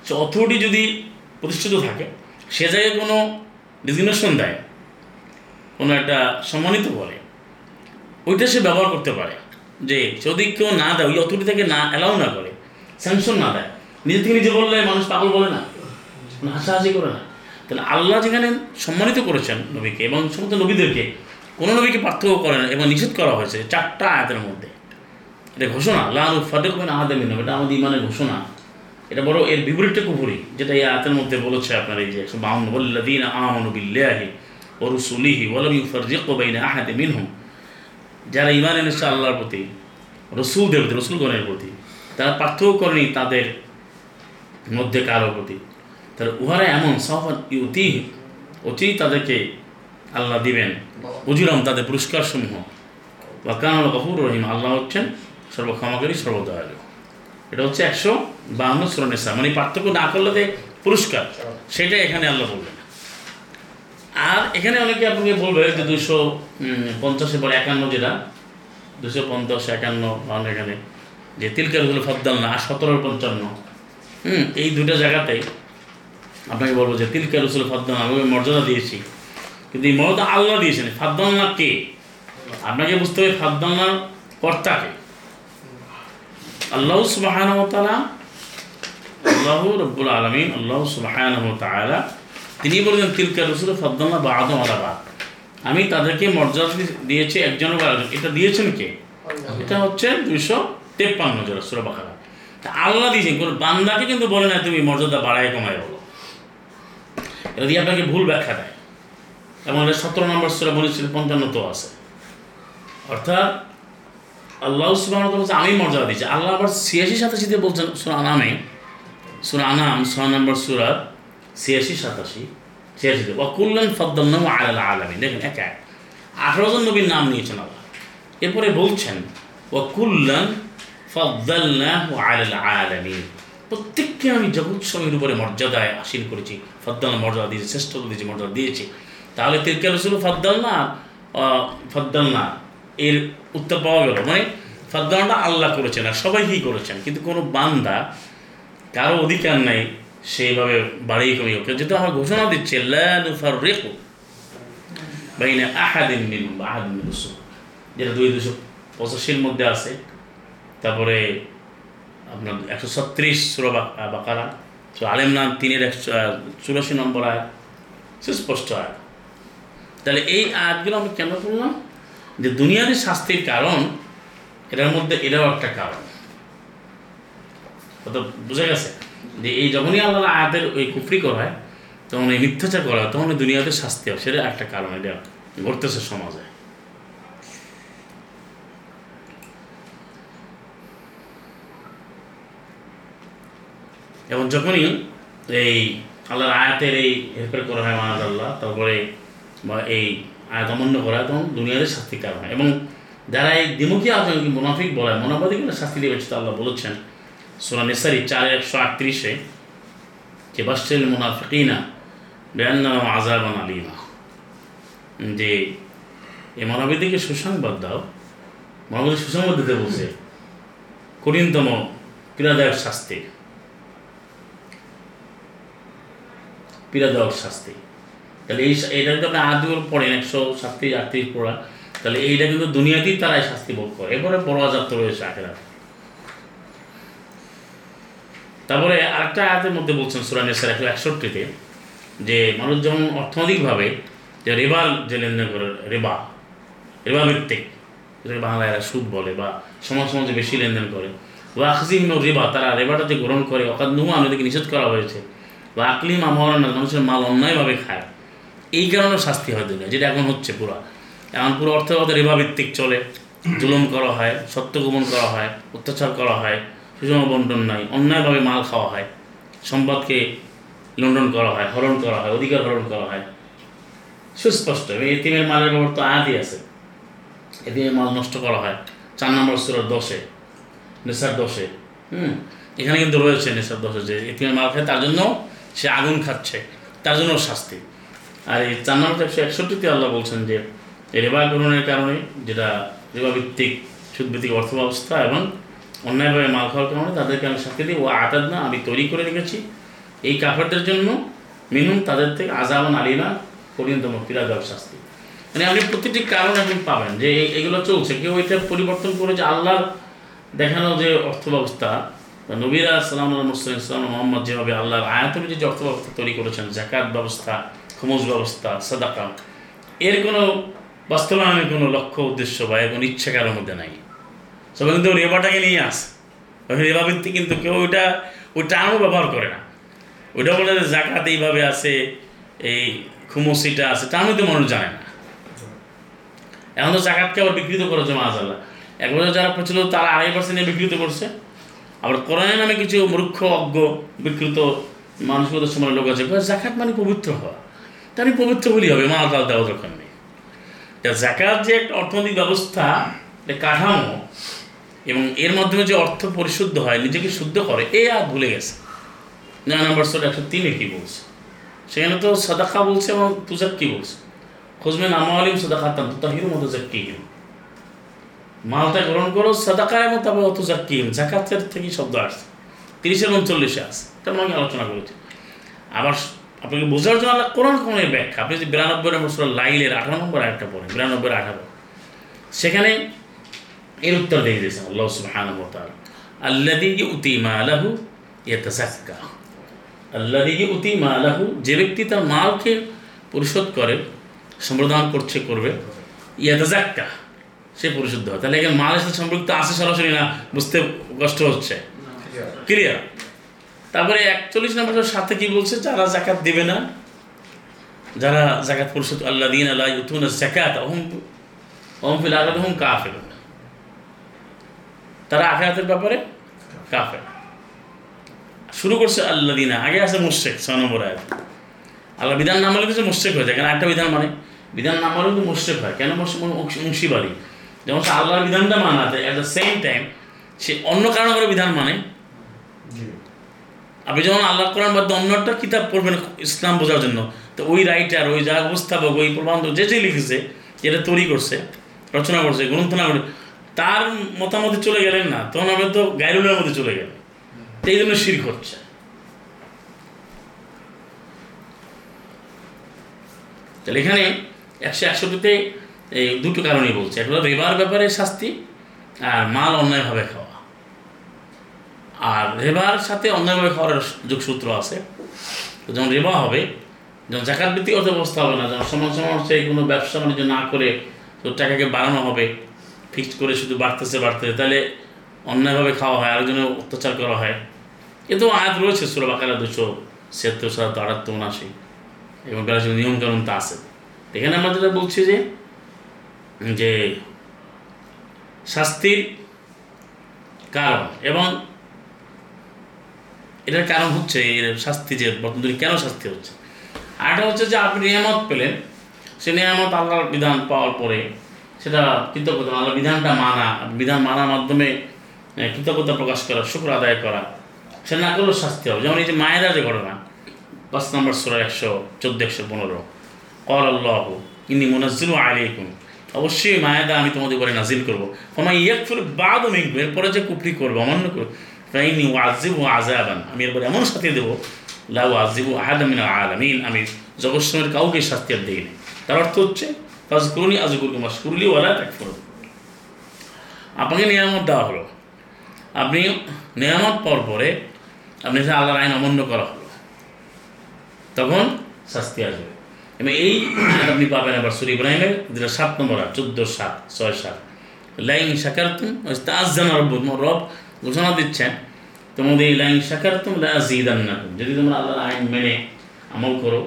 সে অথরিটি যদি প্রতিষ্ঠিত থাকে সে জায়গায় কোনো ডিজিগনেশন দেয় কোনো একটা সম্মানিত করে ওইটা সে ব্যবহার করতে পারে। যে যদি কেউ না দেয় ওই অথরিটি থেকে না অ্যালাউ না করে স্যাংশন না দেয়। নিজে থেকে নিজে বললে মানুষ পাগল বলে না। হাসাহাসি করে না। তাহলে আল্লাহ যেখানে সম্মানিত করেছেন নবীকে এবং সমস্ত নবীদেরকে, কোনো নবীকে পার্থক্য করে না এবং নিষেধ করা হয়েছে চারটা আয়াতের মধ্যে। এটা ঘোষণা লাল ফাটেক মানে আহাদামিন এটা আমাদের ইমানের ঘোষণা। এটা বড় এর বিপরীতটা কুফুরি, যেটা এই আয়াতের মধ্যে বলেছে আপনার এই যে একশো বাউন্ন বল্লাদিন আমানু বিল্লাহি ও রসুলিহি ওয়ালাম ইউফারজিক বাইনা আহাদে মিনহুম। যারা ইমান এনেছে আল্লাহর প্রতি রসুল দেবতে রসুলগণের প্রতি, তারা পার্থক্য করেনি তাদের মধ্যে কারও প্রতি। তাহলে উহারা এমন সাফাত অতি অতি তাদেরকে আল্লাহ দিবেন। উজুরাম তাদের পুরস্কার সমূহ বা কানাল গফুর রহিম, আল্লাহ হচ্ছেন সর্বক্ষমাকারী, সর্বদয়ালু। এটা হচ্ছে একশো বাহান্ন শ্রণেসা মানে পার্থক্য না করলে যে পুরস্কার সেটা এখানে আল্লাহ বলবেন। আর এখানে অনেকে আপনাকে বলবে যে দুশো পঞ্চাশে পরে একান্ন যেটা দুশো পঞ্চাশ, একান্ন বাউন্ন এখানে। যে তিলকার হলো ফদ্দাল না সতেরো পঞ্চান্ন। হুম, এই দুটো জায়গাতেই আপনাকে বলব যে তিলকা রসুল ফাদ্দান আমি ওই মর্যাদা দিয়েছি। কিন্তু এই মর্যাদা আল্লাহ দিয়েছেন। ফাদ্দান্না কে? আপনাকে বুঝতে হবে ফাদ্দান্নার কর্তাকে আল্লাহ সুবাহান তালা আল্লাহ রব্বুল আলমিন, আল্লাহ সুবাহান তালা তিনি বলেছেন, তিলকা রসুল ফাদ্দান্না বা আদম আলাবাদ আমি তাদেরকে মর্যাদা দিয়েছি একজন বা এটা দিয়েছেন কে? এটা হচ্ছে দুইশো তেপ্পান্ন জোড়া সুরা বাকারা। তা আল্লাহ দিয়েছেন, কোনো বান্দাকে কিন্তু বলে না তুমি মর্যাদা বাড়ায় কমায় বলো। এটা দিয়ে আপনাকে ভুল ব্যাখ্যা দেয়। এবং এটা সতেরো নম্বর সুরা বলেছিল তো আছে। অর্থাৎ আল্লাহ সুবাহ বলছে আমি মর্যাদা দিচ্ছি আল্লাহ আবার ছিয়াশি সাতাশিতে বলছেন সুরা আনামে। সুরা আনাম, ছয় নম্বর সুরার ছিয়াশি সাতাশি ছিয়াশিতে ওয়াকুল্লান ফদ্দাল্লাহ আলাল আলামী দেখেন, এক এক। আঠারো জন নবীর নাম নিয়েছেন আল্লাহ। এরপরে বলছেন ওয়াকুল্লান ফদ্দাল্লাহ আলাল আলামী প্রত্যেককে আমি জগৎ সময়ের উপরে মর্যাদায় আসীন করেছি। ফদ্দাল মর্যাদা দিয়েছি শ্রেষ্ঠত্ব দিয়েছি মর্যাদা দিয়েছি। তাহলে তিরকে রসুল ফদ্দাল না? ফদ্দাল না। এর উত্তর পাওয়া গেল। মানে ফদ্দালটা আল্লাহ করেছেন আর সবাইকেই করেছেন। কিন্তু কোনো বান্দা কারও অধিকার নাই সেইভাবে বাড়িয়ে কমিয়ে হোক যেহেতু আমার ঘোষণা দিচ্ছে লাফার রেখো বাইনা আহাদিন মিন আহাদিন রসুল যেটা দুই দুশো পঁচাশির মধ্যে আছে। তারপরে আপনার একশো ছত্রিশ সুরা বাকারা। তো আলেমনান তিনের একশো চুরাশি নম্বর আয় সুস্পষ্ট আয় তাহলে এই আয়াতগুলো আমি কেন করলাম যে দুনিয়াতে শাস্তির কারণ, এটার মধ্যে এটাও একটা কারণ। কত বুঝে গেছে? যে এই যখনই আল্লাহ আয়াতের ওই কুফরি করা হয়, তখন এই মিথ্যাচার করা তখন দুনিয়াতে শাস্তি হয়। সেটা একটা কারণ, এটা ঘটতেছে সমাজে। এবং যখনই এই আল্লাহর আয়াতের এই হেরফের করা হয় মাহাজ আল্লাহ, তারপরে বা এই আয়াত অমান্য করা তখন দুনিয়াতে শাস্তি কারণ হয়? এবং যারা এই দ্বিমুখী আচরণকে মুনাফিক বলে মনোবাদীগুলো শাস্তি দেবে সেটা আল্লাহ বলেছেন সোনা নেসারি চার একশো আটত্রিশে, যে বাসেল মুনাফিকিনা বেয়ান্না আজাবান আলিমা। যে এই মনোবাদীকে সুসংবাদ দাও। মনোবাদী সুসংবাদ দিতে বলছে, কঠিনতম, পীড়াদায়ক শাস্তি। পীড়াদায়ক শাস্তি। তাহলে এই এটা যদি আপনি আদুর পড়েন একশো সাতত্রিশ আটত্রিশ পড়া তাহলে এইটা কিন্তু দুনিয়াতেই তারা শাস্তি ভোগ করে। এরপরে বড় আজাব তো রয়েছে আখেরা তারপরে আরেকটা আয়াতের মধ্যে বলছেন সুরা নেসার একশো একষট্টিতে, যে মানুষ যেমন অর্থনৈতিকভাবে যে রেবার যে লেনদেন করে, রেবা রেবা ভিত্তিক বাংলায় এরা সুদ বলে বা সমাজ সমাজে বেশি লেনদেন করে আখজিম রেবা, তারা রেবাটা যে গ্রহণ করে অকাদ নুমা আমাদেরকে নিষেধ করা হয়েছে। বা আকলিম আমরণ মানুষের মাল অন্যায়ভাবে খায়। এই কারণে শাস্তি হয় দুনিয়া, যেটা এখন হচ্ছে পুরো। এখন পুরো অর্থগত রেবা ভিত্তিক চলে। জুলুম করা হয়, সত্য গোপন করা হয়, অত্যাচার করা হয়, সুষম বন্টন নাই, অন্যায়ভাবে মাল খাওয়া হয়, সম্পদকে লন্ডন করা হয়, হরণ করা হয়, অধিকার হরণ করা হয়। সুস্পষ্ট, এবং এতিমের মালের ব্যাপার তো আয়াতই আছে। এতিমের মাল নষ্ট করা হয়। চার নম্বর সুরের দশে, নেশার দশে, হুম? এখানে কিন্তু রয়েছে নেশার দশে যে এতিমের মাল খায়, তার জন্য সে আগুন খাচ্ছে, তার জন্য শাস্তি। আর এই চার নম্বর একশো একষট্টিতে আল্লাহ বলছেন যে, রেবা গ্রহণের কারণে যেটা রেবা ভিত্তিক সুদভিত্তিক অর্থ ব্যবস্থা এবং অন্যায়ভাবে মাল খাওয়ার কারণে তাদেরকে আমি শাস্তি দিই। ও আতাদ না আমি তৈরি করে রেখেছি। এই কাফেরদের জন্য মিনুম তাদের থেকে আজাবান আলিমা পর্যন্তম পীড়াদার শাস্তি। মানে আপনি প্রতিটি কারণ আপনি পাবেন যে এগুলো চলছে। কেউ এটা পরিবর্তন করে যে আল্লাহর দেখানো যে অর্থ ব্যবস্থা নবীরা সালাম মুসলিম ইসলাম মোহাম্মদ যেভাবে আল্লাহর আয়াতের যে অর্থ ব্যবস্থা তৈরি করেছেন জাকাত ব্যবস্থা খুমুজ ব্যবস্থা, সাদাকা, এর কোনো বাস্তবায়নের কোনো লক্ষ্য, উদ্দেশ্য বা এর কোনো ইচ্ছা কারোর মধ্যে নাই। সবাই কিন্তু রেবাটাকে নিয়ে আসে। রেবা ভিত্তিক কিন্তু কেউ ওইটা ওই টার্মও ব্যবহার করে না। ওইটা বলে যে জাকাত এইভাবে আছে, এই খুমসিটা আছে টার্মও তো মানুষ জানে না। এখন তো জাকাতকে আবার বিকৃত করেছে মাজাল্লাহ এক বছর যারা প্রচলিত তারা আড়াই পার্সেন্টে বিকৃত করছে। আবার কোরআনের নামে কিছু মূর্খ, অজ্ঞ, বিকৃত মানুষগত সময় লোক আছে জাকাত মানে পবিত্র হওয়া। তার পবিত্র বলি হবে মাল টাল দেওয়া দরকার নেই। তা জাকাত যে একটা অর্থনৈতিক ব্যবস্থা কাঠামো, এবং এর মাধ্যমে যে অর্থ পরিশুদ্ধ হয়, নিজেকে শুদ্ধ করে, এ আর ভুলে গেছে। নয় নম্বর সোল একশো তিনে কী বলছে? সেখানে তো সাদাকা বলছে এবং তুজাক কী বলছে। খুঁজবেন খোঁজমে নামালিম সাদাকা তাহির মতো জাক্কিহিম মালটা গ্রহণ করো সাদাকা এবং তারপর অত জাক্কিহিম জাকাতের থেকে শব্দ আসছে। তিরিশের উনচল্লিশে আছে তেমন আমি আলোচনা করেছি। আবার আপনাকে বোঝার জন্য আল্লাহ কোরআন ব্যাখ্যা। আপনি যদি বিরানব্বই নম্বর সুরা লাইলের আঠারো নম্বর একটা পড়েন বিরানব্বই আঠারো। সেখানে এর উত্তর দিয়ে দিয়েছেন আল্লাহ সুবহানাহু ওয়া তাআলা। আল্লাযী ইউতি মালাহু ইয়াতাযাক্কা। আল্লাযী ইউতি মালাহু, যে ব্যক্তি তার মালকে পরিশোধ করে সম্প্রদান করছে, করবে, ইয়াতাযাক্কা। সে পরিশুদ্ধ হয়। তাহলে এখানে মালের সাথে সম্পৃক্ত আছে সরাসরি না? বুঝতে কষ্ট হচ্ছে। ক্লিয়ার তারপরে একচল্লিশ নম্বরের সাথে কি বলছে? যারা জাকাত দিবে না, যারা জাকাত পরিশোধ আল্লাহ দিন আল্লাহ ইউতুন জাকাত অহম অহম ফিল তারা আখায়াতের ব্যাপারে কাফের। শুরু করছে আল্লাহ দিনা আগে আছে মুশেক ছয় নম্বর আয়াত। আল্লাহ বিধান নাম হলে কিছু মুশেক হয়ে যায়। কেন একটা বিধান মানে? বিধান নাম হলে কিন্তু মুশেক হয়। কেন মুন্সিবাড়ি যেমন সে আল্লাহর বিধানটা মানাতে অ্যাট দ্য সেম টাইম সে অন্য কারণ করে বিধান মানে? আপনি যখন আল্লাহ কোরআন বাদ অন্য একটা কিতাব পড়বেন ইসলাম বোঝার জন্য তো ওই রাইটার ওই যা উপস্থাপক ওই প্রবন্ধ যে যে লিখেছে যেটা তৈরি করছে রচনা করছে গ্রন্থনা করে তার মতামতে চলে গেলেন না তখন আপনি তো গাইরুলের মধ্যে চলে গেলেন। এই জন্য শির হচ্ছে। তাহলে এখানে একশো একষট্টিতে এই দুটো কারণই বলছে। একটা রেবার ব্যাপারে শাস্তি আর মাল অন্যায়ভাবে খাওয়া। আর রেবার সাথে অন্যায়ভাবে খাওয়ার যোগসূত্র আছে। যখন রেবা হবে যখন জাকাত ভিত্তিক অর্থ ব্যবস্থা হবে না যখন সমান সমান হচ্ছে কোনো ব্যবসা বাণিজ্য না করে তো টাকাকে বাড়ানো হবে ফিক্সড করে শুধু বাড়তেছে বাড়তেছে, তাহলে অন্যায়ভাবে খাওয়া হয়, আরেকজনের অত্যাচার করা হয়। কিন্তু আয়াত রয়েছে, সুরা বাকারা দুশো ছিয়াত্তর, সাত, আটাত্তর, উনআশি। এবং বেলা নিয়মকানুন তা আছে। এখানে আমরা যেটা বলছি যে যে শাস্তির কারণ এবং এটার কারণ হচ্ছে এর শাস্তি যে বর্তমানে কেন শাস্তি হচ্ছে? আরেকটা হচ্ছে যে আপনি নিয়ামত পেলেন, সে নিয়ামত আল্লাহর বিধান পাওয়ার পরে সেটা কৃতজ্ঞতা, আল্লাহর বিধানটা মানা, বিধান মানার মাধ্যমে কৃতজ্ঞতা প্রকাশ করা, শুক্র আদায় করা, সে না করলেও শাস্তি হবে। যেমন এই যে মায়েরা যে ঘটনা, পাঁচ নম্বর সুরা একশো, চোদ্দ, একশো পনেরো কর আল্লাহ ইনি মুনাজিল আলাইকুম অবশ্যই মায়েদা আমি তোমাদের উপরে নাজিল করব। আমার ইয়াকফুর বাদ মিঙ্কু এরপরে যে কুফরি করব, অমান্য করব ফাইনি ওয়াজিব ও আজাবান আমি এরপরে এমন শাস্তি দেবো লাউ আজিব ও আহাদামিন আলামিন, আমি জগৎসমের কাউকে শাস্তি আর দিইনি। তার অর্থ হচ্ছে, ফাজকুরুনি আজগুরকে মাসকুরলি ওয়ালা তাকফুর আপনাকে নিয়ামত দেওয়া হলো। আপনি নিয়ামত পাওয়ার পরে, আপনি আল্লাহর আইন অমান্য করা হলো, তখন শাস্তি আসবে। এবং এই আপনি পাবেন আবার সুরি ইব্রাহিমের, যেটা সাত নম্বর আর চোদ্দ, সাত, ছয়, সাত। লাইন শাকারতুম তাজান রব রব, ঘোষণা দিচ্ছেন, তোমাদের এই লাইন শাকারতুম লাজিদান্নাকুম যদি তোমরা আল্লাহর আইন মেনে আমল করো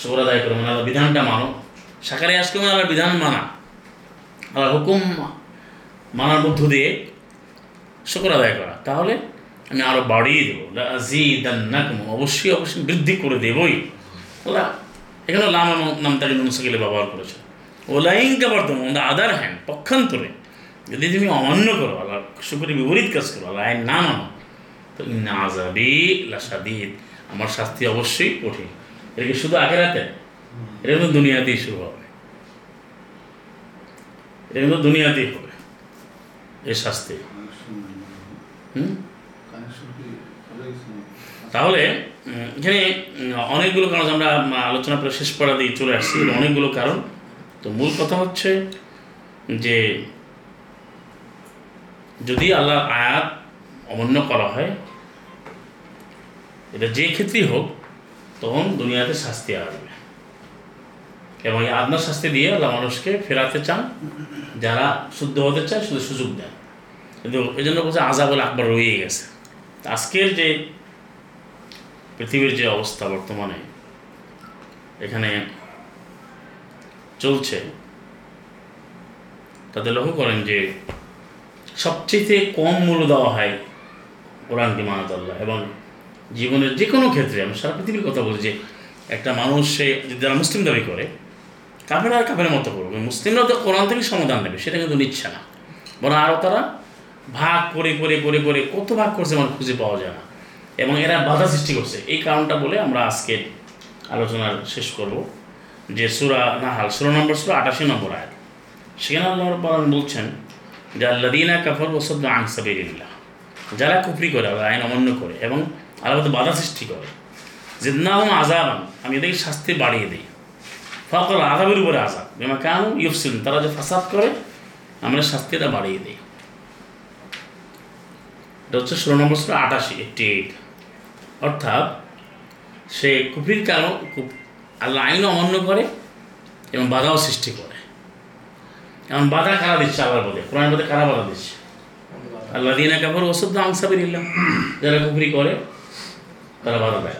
শুকর আদায় করো মানে আল্লাহর বিধানটা মানো সাকারে আসকে মানে আল্লাহর বিধান মানা। আল্লাহর হুকুম মানার মধ্য দিয়ে শুকর আদায় করা। তাহলে আমি আরও বাড়িয়ে দেবো। লাজিদান্নাকুম অবশ্যই অবশ্যই বৃদ্ধি করে দেবই। আল্লাহ এখানে লাম নাম তাকে নুনসাকিলে ব্যবহার করেছে। ওলাইনকে বর্তমান অন দ্য আদার হ্যান্ড পক্ষান্তরে। যদি তুমি অমান্য করো আল্লাহ শুক্রের বিপরীত কাজ করো আল্লাহ আইন না মানো তো ইন্না আজাবি লাসাদিদ আমার শাস্তি অবশ্যই কঠিন। এটা কি শুধু আখেরাতে এটা কিন্তু দুনিয়াতেই শুরু হবে। এটা কিন্তু দুনিয়াতেই হবে। এই শাস্তি। হুম? তাহলে এখানে অনেকগুলো কারণ আমরা আলোচনা করে শেষ করা দিয়ে চলে আসছি অনেকগুলো কারণ। তো মূল কথা হচ্ছে যে, যদি আল্লাহ আয়াত অমান্য করা হয়, এটা যে ক্ষেত্রেই হোক, তখন দুনিয়াতে শাস্তি আসবে এবং এই আদনার শাস্তি দিয়ে আল্লাহ মানুষকে ফেরাতে চান, যারা শুদ্ধ হতে চায়, শুধু সুযোগ দেন। কিন্তু এই জন্য বলছে আজাবল আকবর রয়ে গেছে। আজকের যে পৃথিবীর যে অবস্থা বর্তমানে, এখানে চলছে তাতে লক্ষ্য করেন যে সবচেয়ে কম মূল্য দেওয়া হয় কোরআনকে মানাতাল্লাহ এবং জীবনের যে কোনো ক্ষেত্রে আমি সারা পৃথিবীর কথা বলছি যে একটা মানুষ সে যদি যারা মুসলিম দাবি করে, কাফেরা কাফের মতো করবে মুসলিমরা তো কোরআন থেকে সমাধান নেবে, সেটা কিন্তু নিচ্ছে না। বরং আরও তারা ভাগ করে করে করে করে কত ভাগ করছে মানে খুঁজে পাওয়া যায় না। এবং এরা বাধা সৃষ্টি করছে। এই কারণটা বলে আমরা আজকের আলোচনার শেষ করব যে সুরা নাহাল ষোলো নম্বর সুরা আটাশি নম্বর আয়াত। সেখানে আল্লাহ রব্বুল বলছেন যে আল্লাদিনা কাফর ওসব আনসাবিল্লাহ যারা কুফরি করে আইন অমান্য করে এবং আল্লাহ বাধা সৃষ্টি করে, জিদনাহম আজাবান আমি এদেরকে শাস্তি বাড়িয়ে দিই। ফকল আজাবের উপরে আজাব যেমন কেন ইউফসিন তারা যে ফাসাদ করে, আমরা শাস্তিটা বাড়িয়ে দিই। এটা হচ্ছে ষোলো নম্বর ছিল আটাশি এইটটি এইট অর্থাৎ সে কুফরির কারণ আল্লাহ আইন অমান্য করে এবং বাধাও সৃষ্টি করে। এমন বাধা কারা দিচ্ছে আল্লাহর পথে কোরআন পথে কারা বাধা দিচ্ছে? আল্লাহ দিনা কাপড় ওষুধ আংসাবির ইল্লাম যারা কুফরি করে, তারা বাধা দেয়।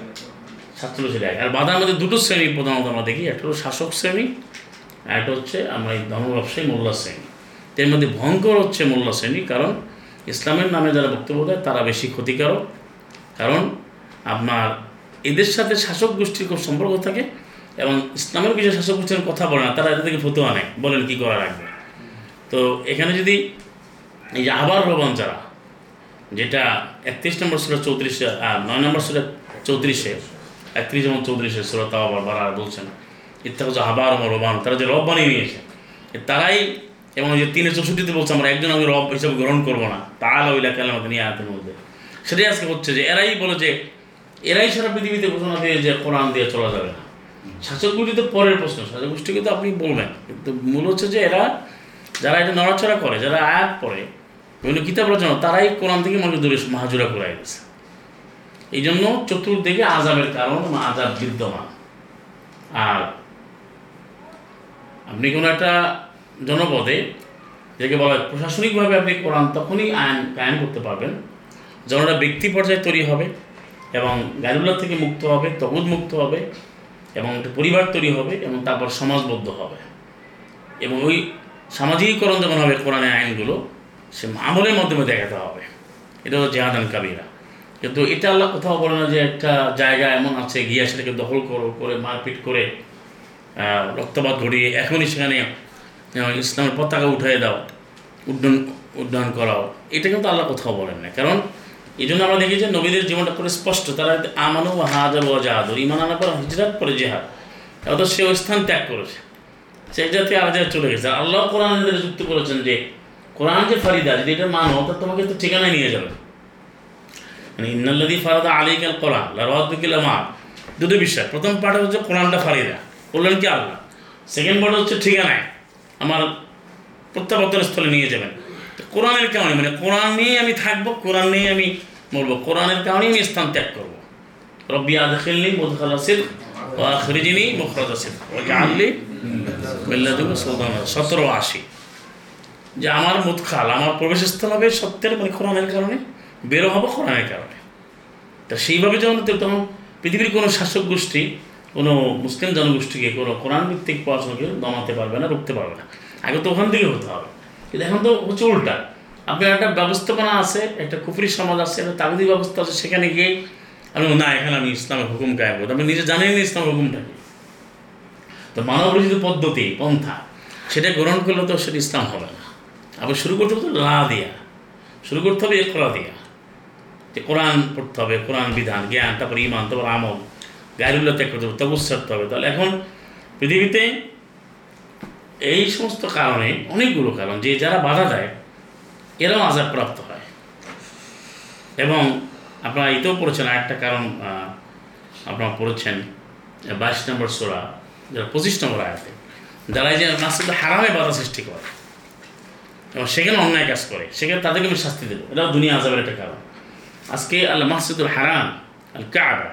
ছাত্র ছেলে আর বাধার মধ্যে দুটো শ্রেণি প্রধানত আমরা দেখি। একটা হলো শাসক শ্রেণি, আর একটা হচ্ছে আমরা এই ধর্ম ব্যবসায়ী মোল্লা শ্রেণি। এর মধ্যে ভয়ঙ্কর হচ্ছে মোল্লা শ্রেণি, কারণ ইসলামের নামে যারা বক্তব্য দেয়, তারা বেশি ক্ষতিকারক। কারণ আপনার এদের সাথে শাসক গোষ্ঠীর খুব সম্পর্ক থাকে এবং ইসলামের কিছু শাসক গোষ্ঠীর কথা বলে না, তারা এদের থেকে ফতুয়া নেয়, বলেন কী করা রাখবে তো এখানে যদি এই যে আবার রবান যারা যেটা একত্রিশ নম্বর সুরা চৌত্রিশে নয় নম্বর সুরা চৌত্রিশে, একত্রিশ এবং চৌত্রিশে সুরা তাও আবার বারা বলছেন ইত্যাদি হচ্ছে আবার আমার রবান, তারা যে রব বানিয়ে নিয়েছে তারাই এবং ওই যে তিনে চৌষট্টিতে বলছে আমরা একজন আমি রব হিসাবে গ্রহণ করব না তাহলে ওইলা কেলামাতে নিয়ে আয়াতের মধ্যে। সেটাই আজকে হচ্ছে যে, এরাই বলে যে এরাই সারা পৃথিবীতে ঘোষণা দিয়ে যে কোরআন দিয়ে চলা যাবে না। শাসক গোষ্ঠী তো পরের প্রশ্ন শাসক গোষ্ঠীকে তো আপনি বলবেন। কিন্তু মূল হচ্ছে যে এরা, যারা এটা নড়াচড়া করে, যারা আয়াত পড়ে, বিভিন্ন কিতাব রচনা তারাই কোরআন থেকে মানুষ দূরে মাহাজুরা করে গেছে এই জন্য চতুর্দিকে আজাবের কারণ আজাব বিদ্যমান। আর আপনি কোনো একটা জনপদে যাকে বলা হয় প্রশাসনিকভাবে আপনি কোরআন তখনই আইন কায়েম করতে পারবেন, যখন একটা ব্যক্তি পর্যায়ে তৈরি হবে। এবং গাইরুল্লাহ থেকে মুক্ত হবে তগুদ মুক্ত হবে এবং একটা পরিবার তৈরি হবে এবং তারপর সমাজবদ্ধ হবে। এবং ওই সামাজিকীকরণ যখন হবে কোরআনের আইনগুলো সে আমলের মাধ্যমে দেখাতে হবে। এটা হলো জেহাদান কাবিরা। কিন্তু এটা আল্লাহ কোথাও বলে না যে একটা জায়গা এমন আছে, গিয়ে সেটাকে দখল করো, করে মারপিট করে রক্তপাত ঘটিয়ে এখনই সেখানে ইসলামের পতাকা উঠিয়ে দাও, উড্ডয়ন উড্ডয়ন করাও। এটা কিন্তু আল্লাহ কোথাও বলেন না। কারণ এই জন্য আমরা দেখি যে নবীদের জীবনটা করে স্পষ্ট। তারা আমানু হাজার ও জাহাদ। ইমান আনার পর হিজরাত করে জেহাদ। অত সে ওই স্থান ত্যাগ করেছে। সেই জাতি জায়গায় চলে গেছে। আল্লাহ কোরআন যুক্ত করেছেন যে, কোরআন যে ফারিদা, যদি এটা মানো, তা তোমাকে তো ঠিকানায় নিয়ে যাবে। মানে ইন্নাল্লাদি ফারাদা আলিকাল কোরআন লারুকিল মা দুটো বিষয়। প্রথম পার্ট হচ্ছে কোরআনটা ফারিদা। বললেন কি আল্লাহ? সেকেন্ড পার্ট হচ্ছে ঠিকানায়। আমার প্রত্যাবর্তন স্থলে নিয়ে যাবেন। কোরআনের কারণে মানে কোরআন নিয়ে আমি থাকব, কোরআন নিয়ে আমি মরবো। কোরআনের কারণেই আমি স্থান ত্যাগ করব। রব্বি আদখিলনি মুদখালা সিদ্ক ও আখরিজিনি মুখরাজা সিদ্ক ও জাআলনি মিল্লাদুকা সুলতানা সতেরো আশি। যে আমার মুদখাল, আমার প্রবেশস্থল হবে সত্যের মানে কোরআনের কারণে, বেরো হব কোরআনের কারণে। তা সেইভাবে যখন তখন পৃথিবীর কোনো শাসক গোষ্ঠী, কোনো মুসলিম জনগোষ্ঠীকে কোনো কোরআন ভিত্তিক পড়াশোনাকে দমাতে পারবে না, রুখতে পারবে না। আগে তো ওখান থেকে হতে হবে। কিন্তু এখন তো হচ্ছে উল্টা। আপনার একটা ব্যবস্থাপনা আছে, একটা কুফরি সমাজ আছে, একটা তাগদি ব্যবস্থা আছে, সেখানে গিয়ে আমি না, এখানে আমি ইসলামের হুকুম কায়েম করব আপনি নিজে জানেন না ইসলামের হুকুমটা তো মানব রচিত পদ্ধতি, পন্থা, সেটা গ্রহণ করলে তো সেটা ইসলাম হবে না। আবার শুরু করতে হবে লা দিয়া। শুরু করতে হবে একরা দিয়া। যে কোরআন পড়তে হবে, কোরআন বিধান, জ্ঞান, তারপর ইমান তারপর আমল গাইরুল্লাহ ত্যাগ করতে হবে ছাড়তে হবে। তাহলে এখন পৃথিবীতে এই সমস্ত কারণে অনেকগুলো কারণ, যে যারা বাধা দেয়, এরাও আজাব প্রাপ্ত হয়। এবং আপনারা এতেও পড়েছেন, আরেকটা কারণ আপনারা পড়েছেন, বাইশ নম্বর সোরা যারা পঁচিশ নম্বর আয়াতে, যারা এই যে মাসুদ হারামে বাধা সৃষ্টি করে, এবং সেখানে অন্যায় কাজ করে, সেখানে তাদেরকে আমি শাস্তি দেবো। এটাও দুনিয়া আজাবের একটা কারণ। আজকে আল মাসজিদুল হারাম, আল কাবা,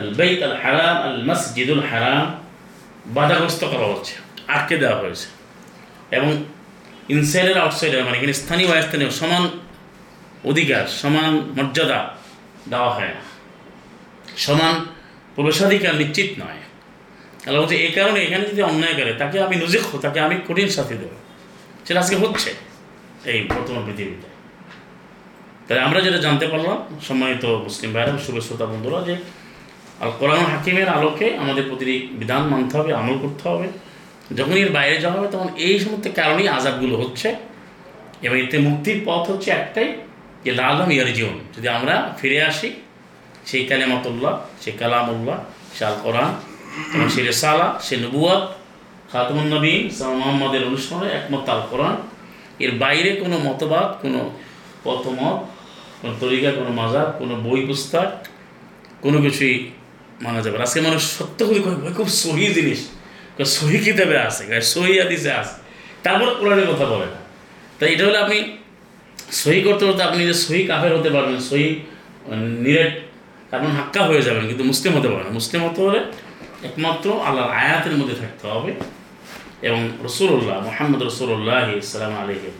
আল বেইত আল হারাম, আল মসজিদুল হারাম বাধাগ্রস্ত করা হচ্ছে। আটকে দেওয়া হয়েছে। এবং ইনসাইডের আউটসাইডের মানে এখানে স্থানীয় অস্থানীয় সমান অধিকার, সমান মর্যাদা দেওয়া হয় না। সমান প্রবেশাধিকার নিশ্চিত নয়। আল্লাহ বলছে এই কারণে এখানে যদি অন্যায় করে, তাকে আমি নজিক তাকে আমি কঠিন সাথে দেবো। সেটা আজকে হচ্ছে এই বর্তমান পৃথিবীতে। তাহলে আমরা যেটা জানতে পারলাম, সম্মানিত মুসলিম ভাইরা শুভ শ্রোতা বন্ধুরা, যে আল কোরআন হাকিমের আলোকে আমাদের প্রতিটি বিধান মানতে হবে, আমল করতে হবে। যখন এর বাইরে যাওয়া হবে, তখন এই সমস্ত কারণেই আজাবগুলো হচ্ছে। এবং এতে মুক্তির পথ হচ্ছে একটাই যে লালম ইয়ার জীবন যদি আমরা ফিরে আসি, সেই কালেমাতুল্লাহ, সেই কালামুল্লাহ সে আল কোরআন এবং সেই রেসালা সে নবুয়াত খাতমুন নবী সাল মোহাম্মদের অনুসরণে একমত আল কোরআন এর বাইরে কোনো মতবাদ, কোনো পথমত, কোনো তরিকা, কোনো মাজার কোনো বই পুস্তক, কোনো কিছুই মানা যাবে। আজকে মানুষ সত্য করে খুব সহি জিনিস। সহি কিতাবে আছে সহি আদিসে আছে। তারপর কোরআনের কথা বলে না। তাই এটা হলে আপনি সহি করতে করতে আপনি যে সহি কাফের হতে পারবেন, সহি নিরেট আপনি হাক্কা হয়ে যাবেন, কিন্তু মুসলিম হতে পারবেন মুসলিম হতে হলে একমাত্র আল্লাহর আয়াতের মধ্যে থাকতে হবে এবং রসুল্লাহ মোহাম্মদ রসুল্লাহ ইসলাম আলহি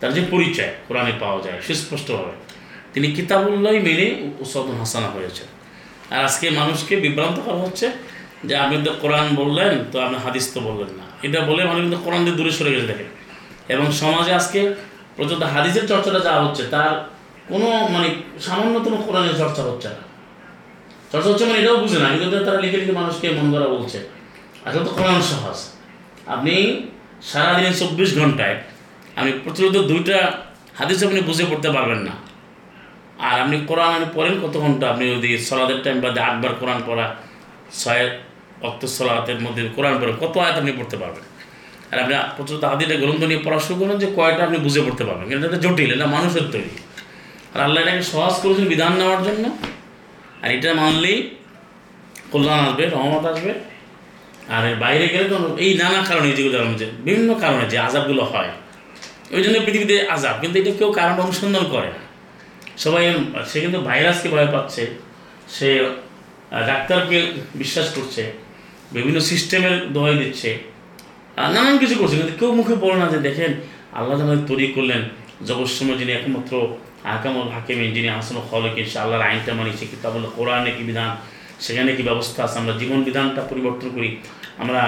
তার যে পরিচয় কোরআনে পাওয়া যায়, সুস্পষ্টভাবে। তিনি কিতাবুল্লাহ মেনে উসাদুল হাসানা হয়েছে আর আজকে মানুষকে বিভ্রান্ত করা হচ্ছে যে আপনি তো কোরআন বললেন, তো আপনি হাদিস তো বললেন না। এটা বলে মানে কিন্তু কোরআন দিয়ে দূরে সরে গেছে, দেখেন। এবং সমাজে আজকে প্রচুর হাদিসের চর্চাটা যা হচ্ছে, তার কোনো মানে সামান্যতম কোরআনের চর্চা হচ্ছে না। চর্চা হচ্ছে মানে এটাও বুঝে না, কিন্তু তারা লিখে লিখে মানুষকে মন করা বলছে। আসলে তো কোরআন সহজ। আপনি সারাদিনে চব্বিশ ঘন্টায় আপনি প্রচলিত দুইটা হাদিস আপনি বুঝে পড়তে পারবেন না। আর আপনি কোরআন আপনি পড়েন কত ঘণ্টা? আপনি যদি সলাদের টাইম বাদে আটবার কোরআন পড়া, ছয় অক্ত সলাতের মধ্যে কোরআন পড়ে কত আয়াত আপনি পড়তে পারবেন? আর আপনি প্রচলিত হাদিটা গ্রন্থ নিয়ে পড়া শুরু করেন যে কয়টা আপনি বুঝে পড়তে পারবেন। কিন্তু এটা জটিল, এটা মানুষের তৈরি। আর আল্লাহ এটাকে সহজ করেছেন বিধান নেওয়ার জন্য। আর এটা মানলেই কল্যাণ আসবে, রহমত আসবে। আর বাইরে গেলে তো এই নানা কারণে যেগুলো জানানো হচ্ছে বিভিন্ন কারণে যে আজাবগুলো হয়, ওই জন্য পৃথিবীতে আজাব কিন্তু এটা কেউ কারণ অনুসন্ধান করে না। সবাই সে কিন্তু ভাইরাসকে ভয় পাচ্ছে, সে ডাক্তারকে বিশ্বাস করছে। বিভিন্ন সিস্টেমের দোহাই দিচ্ছে। নানান কিছু করছে, কিন্তু কেউ মুখে বলে না যে, দেখেন, আল্লাহ আমাদের তৈরি করলেন জগৎসময় যিনি একমাত্র আকামুল হাকিমিন যিনি আসন খলকে সে আল্লাহর আইনটা মানি সে কিতাব কোরআনে কি বিধান, সেখানে কি ব্যবস্থা আছে, আমরা জীবন বিধানটা পরিবর্তন করি, আমরা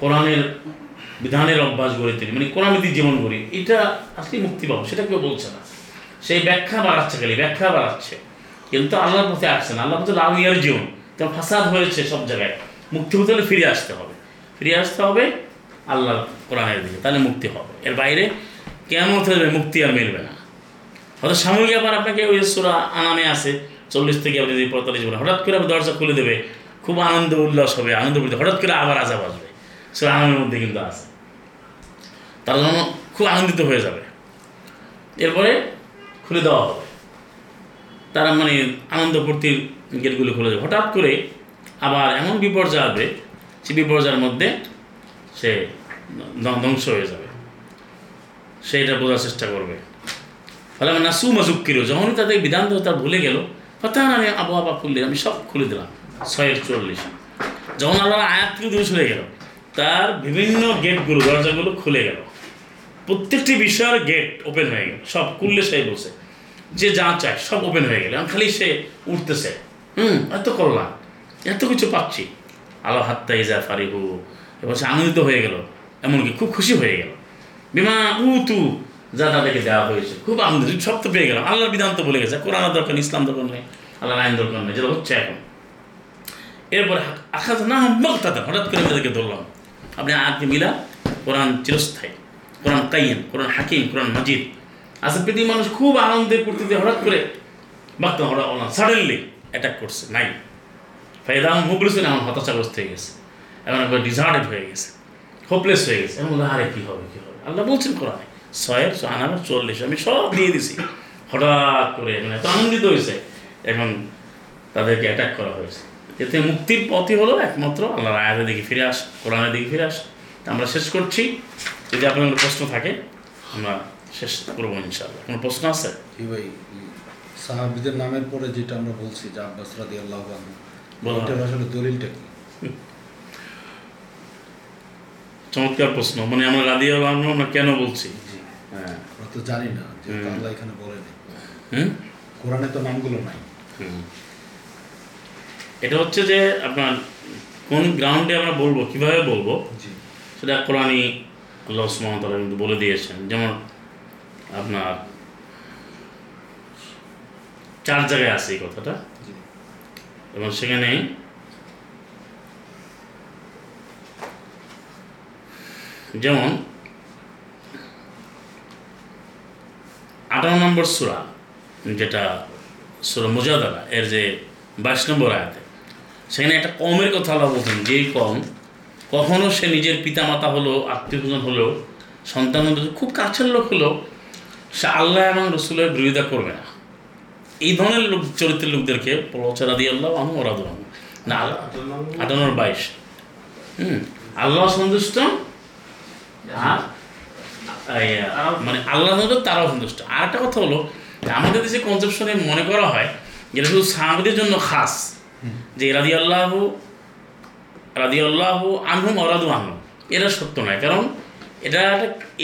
কোরআনের বিধানের অভ্যাস গড়ে তুলি মানে কোরআনভিত্তিক জীবন গড়ি, এটা আসলে মুক্তি পাবো, সেটা কেউ বলছে না। সেই ব্যাখ্যা বাড়াচ্ছে খালি, ব্যাখ্যা বাড়াচ্ছে কিন্তু আল্লাহর পথে আসছে না আল্লাহ পথে লাভ ইয়ার জীবন তেমন ফাসাদ হয়েছে সব জায়গায়। মুক্তি হতে হলে ফিরে আসতে হবে। ফিরে আসতে হবে আল্লাহ কোরআনের দিকে, তাহলে মুক্তি হবে। এর বাইরে কেমন হতে মুক্তি আর মিলবে না। হয়তো সাময়িক আবার আপনাকে ওই সুরা আনামে আছে, চল্লিশ থেকে আপনি যদি পঁয়তাল্লিশ বলেন, হঠাৎ করে আবার দরজা খুলে দেবে, খুব আনন্দ উল্লাস হবে, আনন্দ করতে হঠাৎ করে আবার আজাব আসবে। সুরা আনামের মধ্যে কিন্তু আছে। তারা যেন খুব আনন্দিত হয়ে যাবে। এরপরে খুলে দেওয়া হবে। তারা মানে আনন্দ ফুর্তির গেটগুলো খুলে যাবে হঠাৎ করে আবার এমন বিপর্যয় আসবে সে বিপর্যয়ের মধ্যে সে ধ্বং- ধ্বংস হয়ে যাবে। সে এটা বোঝার চেষ্টা করবে। ফলে আমার নাসু মাজুক্কিরও যখনই তাদের বিধান তার ভুলে গেল হঠাৎ আমি আবু আবা খুললি আমি সব খুলে দিলাম। ছয়ের চল্লিশ। যখন আল্লাহ আয়াত থেকে দূরে সরে গেল, তার বিভিন্ন গেটগুলো, দরজাগুলো খুলে গেল। প্রত্যেকটি বিষয়ের গেট ওপেন হয়ে গেল। সব খুললে সেই বসে যে যা চায় সব ওপেন হয়ে গেল। খালি সে উঠতেছে। হুম, এত করলাম এত কিছু পাচ্ছি। আলো হাত্তা ইজা ফারিহু। এবার সে আনন্দিত হয়ে গেল। এমনকি খুব খুশি হয়ে গেল। বিমা উ তু যা তাদেরকে দেওয়া হয়েছে। খুব আনন্দ সব তো পেয়ে গেলাম। আল্লাহর বিধান তো বলে গেছে, কোরআন দরকার ইসলাম দরকার নেই, আল্লাহর আইন দরকার নেই, যেটা হচ্ছে এখন। এরপরে আখাজ না তাদের হঠাৎ করে তাদেরকে ধরলাম। আপনি আগে মিলা? কোরআন চিরস্থায়ী। কোরআন কাইম কোরআন হাকিম, কোরআন মজিদ। আসলে পৃথিবীর মানুষ খুব আনন্দের পূর্তিতে হঠাৎ করে বাক্ত হঠাৎ সাডেনলি অ্যাটাক করছে। নাই। ফায়দা মুবলিসিন এখন হতাশাগ্রস্ত হয়ে গেছে। এখন একবার ডিজার্টেড হয়ে গেছে। হোপলেস হয়ে গেছে। বলে, আরে কী হবে কী হবে? আল্লাহ বলছেন কোরআনে ছয়ের আনার চল্লিশ আমি সব দিয়ে দিছি। হঠাৎ করে মানে এত আনন্দিত হয়েছে এখন তাদেরকে অ্যাটাক করা হয়েছে। এতে মুক্তির পথই হলো একমাত্র আল্লাহর আয়াতের দিকে ফিরে আস কোরআনের দিকে ফিরে আস। আমরা শেষ করছি। যদি আপনার কোনো প্রশ্ন থাকে আমরা শেষ করব ইনশাআল্লাহ। কোনো প্রশ্ন আছে? কি ভাই সাহাবিদের নামের পরে যেটা আমরা বলছি যে আব্বাস রাদি আল্লাহ। এটার আসলে দলিলটা কি? চমৎকার প্রশ্ন। মানে আমরা রাদিয়া আমরা কেন বলছি? জি হ্যাঁ। আমরা তো জানি না যে। আল্লাহ এখানে বলেনি হুম? কোরআনে তো নামগুলো নাই। হুম। এটা হচ্ছে যে আপনার কোন গ্রাউন্ডে আমরা বলব কীভাবে বলব? জি। সেটা কোরআনই আল্লাহ ওয়া কিন্তু বলে দিয়েছেন। যেমন আপনার চার জায়গায় আছে এই কথাটা। এবং সেখানে যেমন আঠারো নম্বর সুরা, যেটা সুরা মুজাদালা এর যে বাইশ নম্বর আয়াতে, সেখানে একটা কমের কথা আল্লাহ বলছেন, যেই কম কখনো সে নিজের পিতামাতা হলো আত্মীয় স্বজন হলো সন্তান হলো খুব কাছের লোক হলো সে আল্লাহ এবং রসুলের বিরোধিতা করবে না। এই ধরনের লোক, চরিত্রের লোকদেরকে পলচরা দিয়ে আল্লাহ আনু ওরা দু না আটানোর বাইশ। হুম, আল্লাহ সন্তুষ্ট? মানে আল্লাহ সন্তুষ্ট, তারাও সন্তুষ্ট। আর একটা কথা হলো, আমাদের দেশে কনসেপশনে মনে করা হয় যেটা শুধু সাহাবিদের জন্য খাস, যে রাদি আল্লাহ রাদি আল্লাহ আনহুম অরাদু আনহুম এটা সত্য নয়, কারণ এটা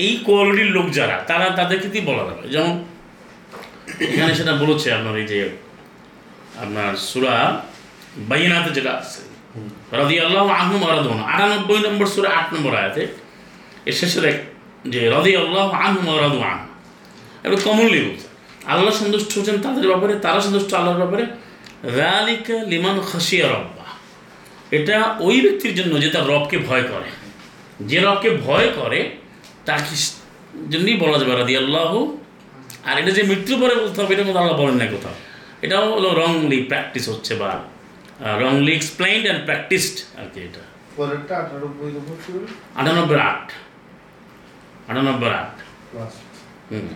এই কোয়ালিটির লোক যারা, তারা তাদেরকে কি বলা যাবে? যেমন এখানে সেটা বলেছে আপনার এই যে আপনার সুরা বাইনাতে যেটা আছে রাদি আল্লাহ আহম আরাদন আটানব্বই নম্বর সুরা, আট নম্বর আয়াতে এর শেষে দেখ যে রদি আল্লাহ আহম আরাদু আহ এটা কমনলি বলছে, আল্লাহ সন্তুষ্ট হচ্ছেন তাদের ব্যাপারে, তারা সন্তুষ্ট আল্লাহর ব্যাপারে। রালিকা লিমান খাসিয়া রব্বা এটা ওই ব্যক্তির জন্য যে তার রবকে ভয় করে। যে রবকে ভয় করে, তাকে জন্যই বলা যাবে রাদি আল্লাহ আর এটা যে মৃত্যুর পরে বলতে হবে এটা আল্লাহ বলেন না কোথাও। এটাও হলো রংলি প্র্যাকটিস হচ্ছে বা রংলি এক্সপ্লেইনড অ্যান্ড প্র্যাকটিসড আর কি এটা। আটানব্বই আট। আটানব্বই আট। হুম।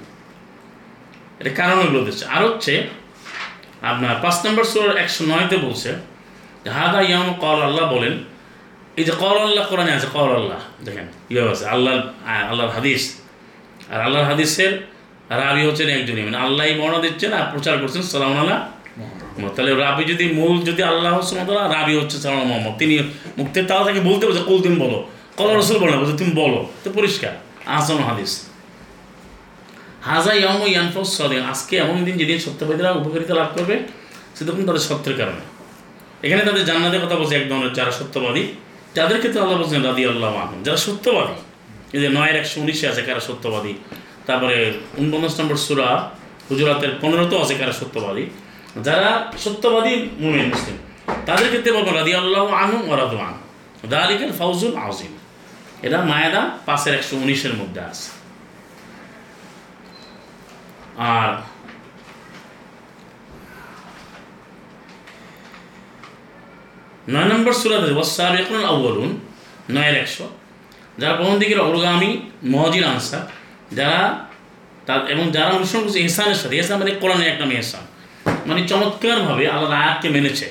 এটা কারণগুলো দিচ্ছে আর হচ্ছে আপনার পাঁচ নম্বর সোর একশো নয়তে বলছে হাদা ইয়াম কল আল্লাহ বলেন এই যে কল আল্লাহ কোরআনে আছে কল আল্লাহ দেখেন ইয়ে আছে আল্লাহ আল্লাহর হাদিস। আর আল্লাহর হাদিসের রাবি হচ্ছেন একজনই মানে আল্লাহ বর্ণনা দিচ্ছেন আর প্রচার করছেন সালাম আল্লাহ তাহলে রাবি যদি মূল যদি আল্লাহ সুমতলা রাবি হচ্ছে সালাম মোহাম্মদ। তিনি মুক্তের তাও তাকে বলতে বলছে, কুল তুমি বলো। কল রসুল বলে বলছে, তুমি বলো। তো পরিষ্কার, আহসান হাদিস। হাজা ইয়াম ইয়ানফস আজকে এমন দিন যেদিন সত্যবাদীরা উপকারিতা লাভ করবে, সে তখন তাদের সত্যের কারণে। এখানে তাদের জান্নাতের কথা বলছে এক ধরনের যারা সত্যবাদী, যাদের ক্ষেত্রে আল্লাহ বলছেন রাদি আল্লাহ যারা সত্যবাদী। এই যে নয়ের একশো উনিশে আছে কারা সত্যবাদী? তারপরে উনপঞ্চাশ নম্বর সুরা হুজুরাতের পনেরোতেও আছে কারা সত্যবাদী। যারা সত্যবাদী মুমিন মুসলিম, তাদের ক্ষেত্রে বলব রাদি আল্লাহ আহম ওরাদু আহম দালিকাল ফাউজুল আজিম এটা মায়েদা পাঁচের একশো উনিশের মধ্যে আছে। আর নয় নম্বর সুরাতে ওয়াসাবিকুন আউয়ালুন নয়ের একশো। যারা প্রথম দিকের অগ্রগামী মহাজির আনসার যারা তার এবং যারা অনুসরণ করছে ইহসানের সাথে ইহসান মানে কোরআনের একটা নাম ইহসান মানে চমৎকারভাবে আল্লাহর আয়াতকে মেনেছে।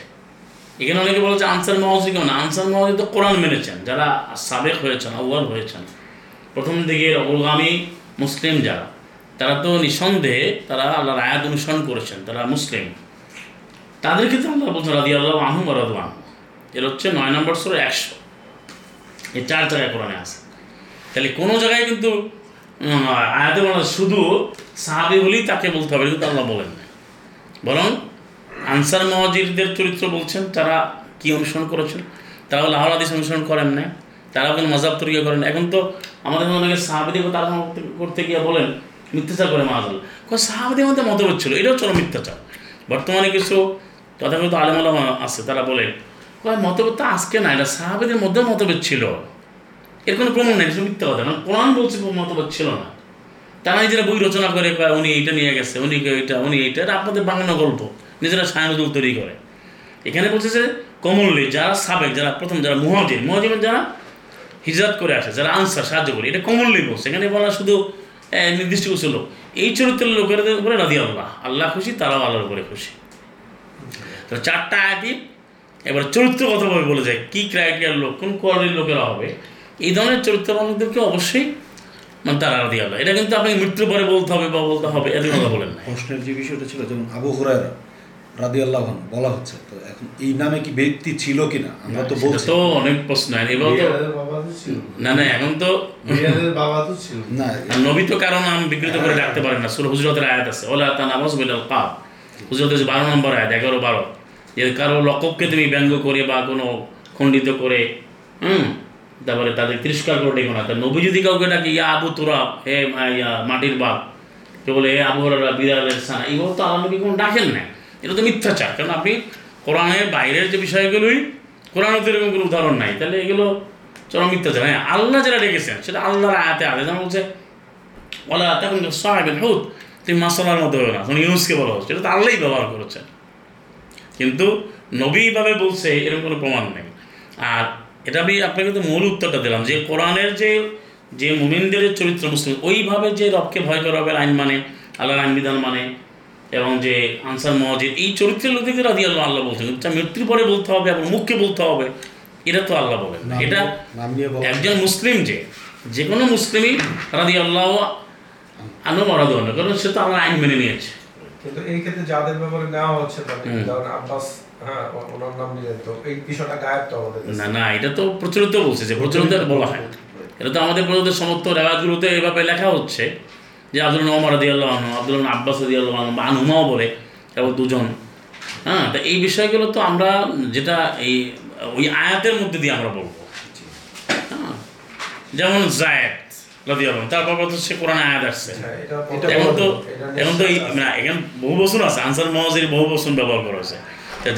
এখানে অনেকে বলেছে আনসার মহাজির কেমন আনসার মহাজির তো কোরআন মেনেছেন। যারা সাবেক হয়েছেন, আউয়াল হয়েছেন, প্রথম দিকের অগ্রগামী মুসলিম যারা, তারা তো নিঃসন্দেহে তারা আল্লাহর আয়াত অনুসরণ করেছেন, তারা মুসলিম। তাদের ক্ষেত্রে আল্লাহ বলছেন রাদি আল্লাহ আহম রাদু আহম এর হচ্ছে নয় নম্বর সর একশো। এই চার জায়গায় কোরআনে আছে। তাহলে কোনো জায়গায় কিন্তু আয়াতে বলা শুধু সাহাবি হলেই তাকে বলতে হবে, কিন্তু আল্লাহ বলেন না বরং আনসার মহাজিরদের চরিত্র বলছেন, তারা কি অনুসরণ করেছেন? তারা লাহর আদিস অনুসরণ করেন না তারা কোনো মজাব তরিকা করেন এখন তো আমাদের অনেকে সাহাবিদের কথা আলোচনা করতে- গিয়ে বলেন, মিথ্যাচার করে মাজাল সাহাবিদের মধ্যে মতভেদ ছিল, এটাও চলো মিথ্যাচার। বর্তমানে কিছু তথাকথিত আলেমালা আছে, তারা বলে মতভেদ তো আজকে না এটা সাহাবিদের মধ্যে মতভেদ ছিল। এর কোনো প্রমাণ নেই এটা মিথ্যা কথা। কারণ কোরআন বলছে কোনো মতভেদ ছিল না। তারা নিজেরা বই রচনা করে কয় উনি এইটা নিয়ে গেছে, উনি এইটা উনি এইটা আপনাদের বাংলা গল্প। নিজেরা সায়নদুল তৈরি করে। এখানে বলছে যে, কমনলি যারা সাবেক, যারা প্রথম, যারা মুহাজির মুহাজির যারা হিজরত করে আসে, যারা আনসার, সাহায্য করে, এটা কমনলি বলছে। এখানে বলা শুধু নির্দিষ্ট কিছু লোক। এই চরিত্রের লোকের উপরে রাদি আল্লাহ আল্লাহ খুশি, তারাও আল্লাহর উপরে খুশি। তো চারটা আয়াতই এবার চরিত্রগতভাবে বলে যায়, কী ক্রাইটেরিয়ার লোক, কোন কোয়ালিটির লোকেরা হবে? এই ধরনের চরিত্রবানদেরকে অবশ্যই মানে তারা রাদি আল্লাহ। এটা কিন্তু আপনাকে মৃত্যুর পরে বলতে হবে বা বলতে হবে এত কথা বলেন না। প্রশ্নের যে বিষয়টা ছিল যেমন আবু হুরায়রা রাদি আল্লাহ বলা হচ্ছে তো এখন এই নামে কি ব্যক্তি ছিল কিনা? আমরা তো বলছি। তো অনেক প্রশ্ন এবার তো তো না না এখন তো বাবা তো ছিল। না নবী তো কারণ আমি বিকৃত করে রাখতে পারেন না। সুর হুজরতের আয়াত আছে ওলা তা নামাজ বিলাল হুজরতের বারো নম্বর আয়াত এগারো বারো। যে কারও লকবকে তুমি ব্যঙ্গ করে বা কোনো খণ্ডিত করে হুম? তারপরে তাদের তিরস্কার করে ডেকো না তা নবী যদি কাউকে ডাকে, ইয়া আবু তোরা হে ইয়া মাটির বাপ কে বলে, হে আবু হরারা বিড়ালের সানা এইগুলো তো আল্লাহ নবী কোনো ডাকেন না এটা তো মিথ্যাচার। কারণ আপনি কোরআনের বাইরের যে বিষয়গুলোই কোরআনের তো এরকম কোনো উদাহরণ নাই। তাহলে এগুলো চরম মিথ্যাচার। হ্যাঁ আল্লাহ যেটা ডেকেছেন, সেটা আল্লাহর আয়াতে আছে। যেমন বলছে ওলা তখন সাহেবেন হুদ তুমি মাসালার মতো হবে না। তখন ইউনুসকে বলা হচ্ছে। এটা তো আল্লাহই ব্যবহার করেছেন। কিন্তু নবীভাবে বলছে, এরকম কোনো প্রমাণ নেই। আর এটা আমি আপনাকে তো মূল উত্তরটা দিলাম যে কোরআনের যে যে মুমিনদের চরিত্র মুসলিম ওইভাবে যে রবকে ভয় করা হবে আইন মানে আল্লাহর আইন বিধান মানে এবং যে আনসার মহাজির এই চরিত্রের লোকদের রাদি আল্লাহ আল্লাহ বলছেন। তা মৃত্যুর পরে বলতে হবে এবং মুখকে বলতে হবে এটা তো আল্লাহ বলেন। এটা একজন মুসলিম যে যে কোনো মুসলিমই রাদি আল্লাহ আনো মরাদ কারণ সে তো আমার আইন মেনে নিয়েছে। কিন্তু এই ক্ষেত্রে যাদের ব্যাপারে নেওয়া হচ্ছে মানে আব্বাস হ্যাঁ। না না এটা তো প্রচলিত বলছে যে প্রচলিত বলা হয়। এটা তো আমাদের প্রচলিত সমস্ত রেওয়াজগুলোতে এভাবে লেখা হচ্ছে যে আব্দুল আনু আব্দুল আব্বাস আনু বা আনুমাও বলে এবং দুজন। হ্যাঁ তা এই বিষয়গুলো তো আমরা যেটা এই ওই আয়াতের মধ্যে দিয়ে আমরা বলব। হ্যাঁ যেমন জায়দ তারপর তো সে কোরআন আয়াত আসছে। হ্যাঁ, এখন তো এখন তো এই না এখানে বহু বছর আছে আনসার মহাজির বহু বছর ব্যবহার করা হয়েছে।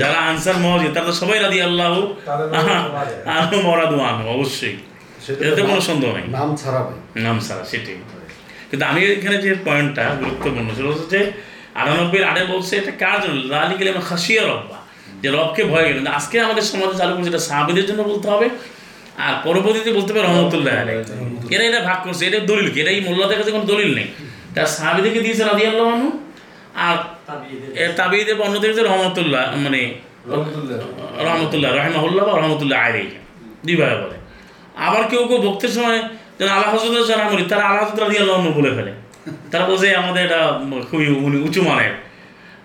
যারা আনসার মহাজির তারা তো সবাই রাদি আল্লাহ। আনু মরাদু আনু অবশ্যই। সেটা এটাতে কোনো সন্দেহ নেই। নাম ছাড়া নাম ছাড়া সেটাই। কিন্তু আমি এখানে যে পয়েন্টটা গুরুত্বপূর্ণ সেটা হচ্ছে যে আটানব্বই আটে বলছে এটা কার জন্য? লালি গেলে আমরা খাসিয়া রব্বা যে রবকে ভয় গেলেন আজকে আমাদের সমাজে চালু করছে এটা সাহাবিদের জন্য বলতে হবে। আর পরবর্তীতে বলতে হবে রহমতুল্লাহ আলাই এরা এটা ভাগ করছে এটা দলিল কি? এটা এই মোল্লাদের কাছে কোনো দলিল নেই। তার সাহাবিদেরকে দিয়েছে রাদি আল্লাহ মানু আর তাবিদের অন্যদের যে রহমতুল্লাহ মানে রহমতুল্লাহ। রহমাহুল্লাহ বা রহমতুল্লাহ আলাই দুইভাবে বলে। আবার কেউ কেউ ভক্তের সময় যেন আল্লাহ হজরত যারা আমরি তারা আল্লাহ হজরত আল্লাহ বলে ফেলে। তারা বলছে আমাদের এটা খুবই উঁচু মানের।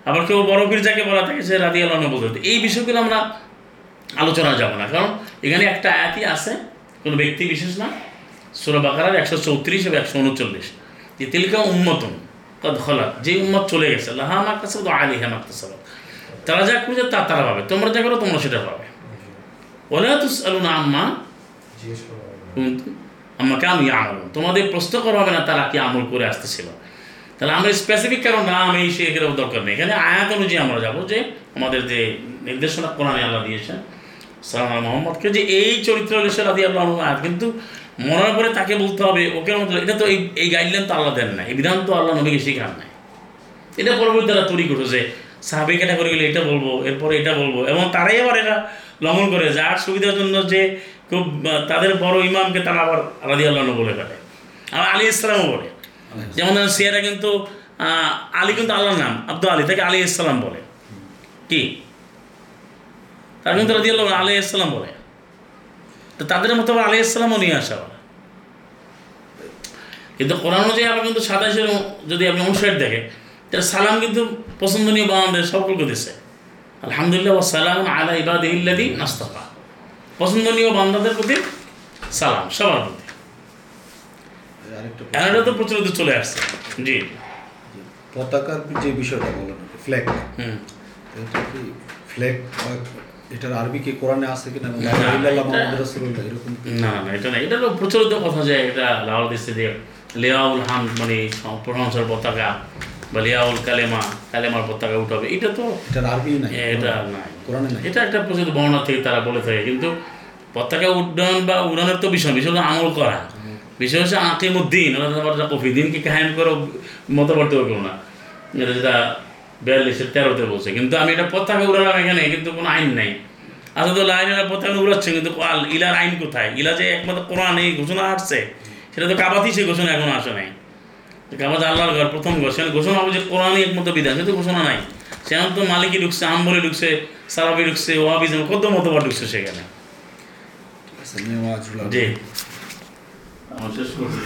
আবার কেউ বড় পীর যাকে বলা থাকে সে রাদি আল্লাহ বলতে এই বিষয়গুলো আমরা আলোচনা যাব না কারণ এখানে একটা আয়াতই আছে কোনো ব্যক্তি বিশেষ না। সুরা বাকারার একশো চৌত্রিশ এবং একশো উনচল্লিশ। যে তিলকা উন্মতন কদ খলাত যে উম্মত চলে গেছে, লাহা মাকাসে তো আলি হ্যাঁ মাকতাসাব তারা যা করছে তা তারা পাবে তোমরা যা করো তোমরা সেটা পাবে ওলা তুস আলুনা আম্মা না। আম্মা কাম ইয়ামলুন তোমাদের প্রশ্ন করা হবে না তারা কি আমল করে আসতেছিল। তাহলে আমরা স্পেসিফিক কারণ নাম এই সে এগুলো দরকার নেই। এখানে আয়াত অনুযায়ী আমরা যাব যে, আমাদের যে নির্দেশনা কোরআনে আল্লাহ দিয়েছেন, সালাম মোহাম্মদকে, যে এই চরিত্র হলে রাদি আল্লাহ আয়াত। কিন্তু মরার পরে তাকে বলতে হবে, ওকে এটা তো এই এই গাইডলাইন তো আল্লাহ দেন না এই বিধান তো আল্লাহ নবীকে শেখান নাই। এটা পরবর্তী তারা তৈরি করেছে সাহাবি ক্যাটাগরি গেলে এটা বলব, এরপরে এটা বলব। এবং তারাই আবার এটা লঙ্ঘন করে, যার সুবিধার জন্য যে খুব তাদের বড় ইমামকে তারা আবার রাদি আল্লাহ বলে ফেলে। আবার আলী ইসলামও বলে। যেমন সিয়ারা কিন্তু আলী কিন্তু আল্লাহর নাম, আব্দুল আলী, তাকে আলী ইসলাম বলে। কি? তার কিন্তু রাদি আল্লাহ আলী ইসলাম বলে। তো তাদের মতো আবার আলী ইসলামও নিয়ে আসা বলে কিন্তু কোরআন অনুযায়ী আবার কিন্তু সাতাশের যদি আপনি অনুসার দেখেন তাহলে সালাম কিন্তু পছন্দনীয় বাংলাদেশ সকলকে দিচ্ছে আলহামদুলিল্লাহ ও সালাম আলা ইবাদ ইল্লাদি নাস্তাফা। পছন্দনীয় বান্দাদের প্রতি সালাম সবার প্রতি। তো প্রচলিত চলে আসছে। জি। পতাকার যে বিষয়টা বলেন ফ্ল্যাগ হুম। ফ্ল্যাগ এটার আরবি কি কোরআনে আছে কিনা না, না, এটা- এরকম না না এটা না। এটা প্রচলিত কথা যে এটা লাহোর দেশে যে লিয়াউল হাম মানে প্রশংসার পতাকা বা লিয়াউল কালেমা কালেমার পতাকা উঠাবে। এটা তো এটার আরবি নাই। এটা নাই। কোরআনে নাই। এটা একটা প্রচলিত বর্ণনা থেকে তারা বলে থাকে। কিন্তু পতাকা উড্ডয়ন বা উড়ানোর তো বিষয় বিষয় হলো আমল করা। বিষয় হচ্ছে আকিমুদ্দিন কফি দিনকে কাহিনী করো মতবর্তী করো না। এটা যেটা বিয়াল্লিশের তেরোতে বলছে। কিন্তু আমি এটা পতাকা উড়ালাম এখানে কিন্তু কোনো আইন নাই। আসলে তো লাইনের পতাকা উড়াচ্ছে কিন্তু আল ইলার আইন কোথায়? ইলা যে একমাত্র কোরআন এই ঘোষণা আসছে সেটা তো কাবাতেই সেই ঘোষণা এখনও আসে নাই। কাবাত আল্লাহর ঘর প্রথম ঘর। সেখানে ঘোষণা হবে যে কোরআনই একমাত্র বিধান সেটা ঘোষণা নাই। সেখানে তো মালিকি ঢুকছে আম্বরে ঢুকছে সালাবি ঢুকছে ওয়াবিজম কত মতবার ঢুকছে সেখানে। আজরুল জি। আমার শেষ করছি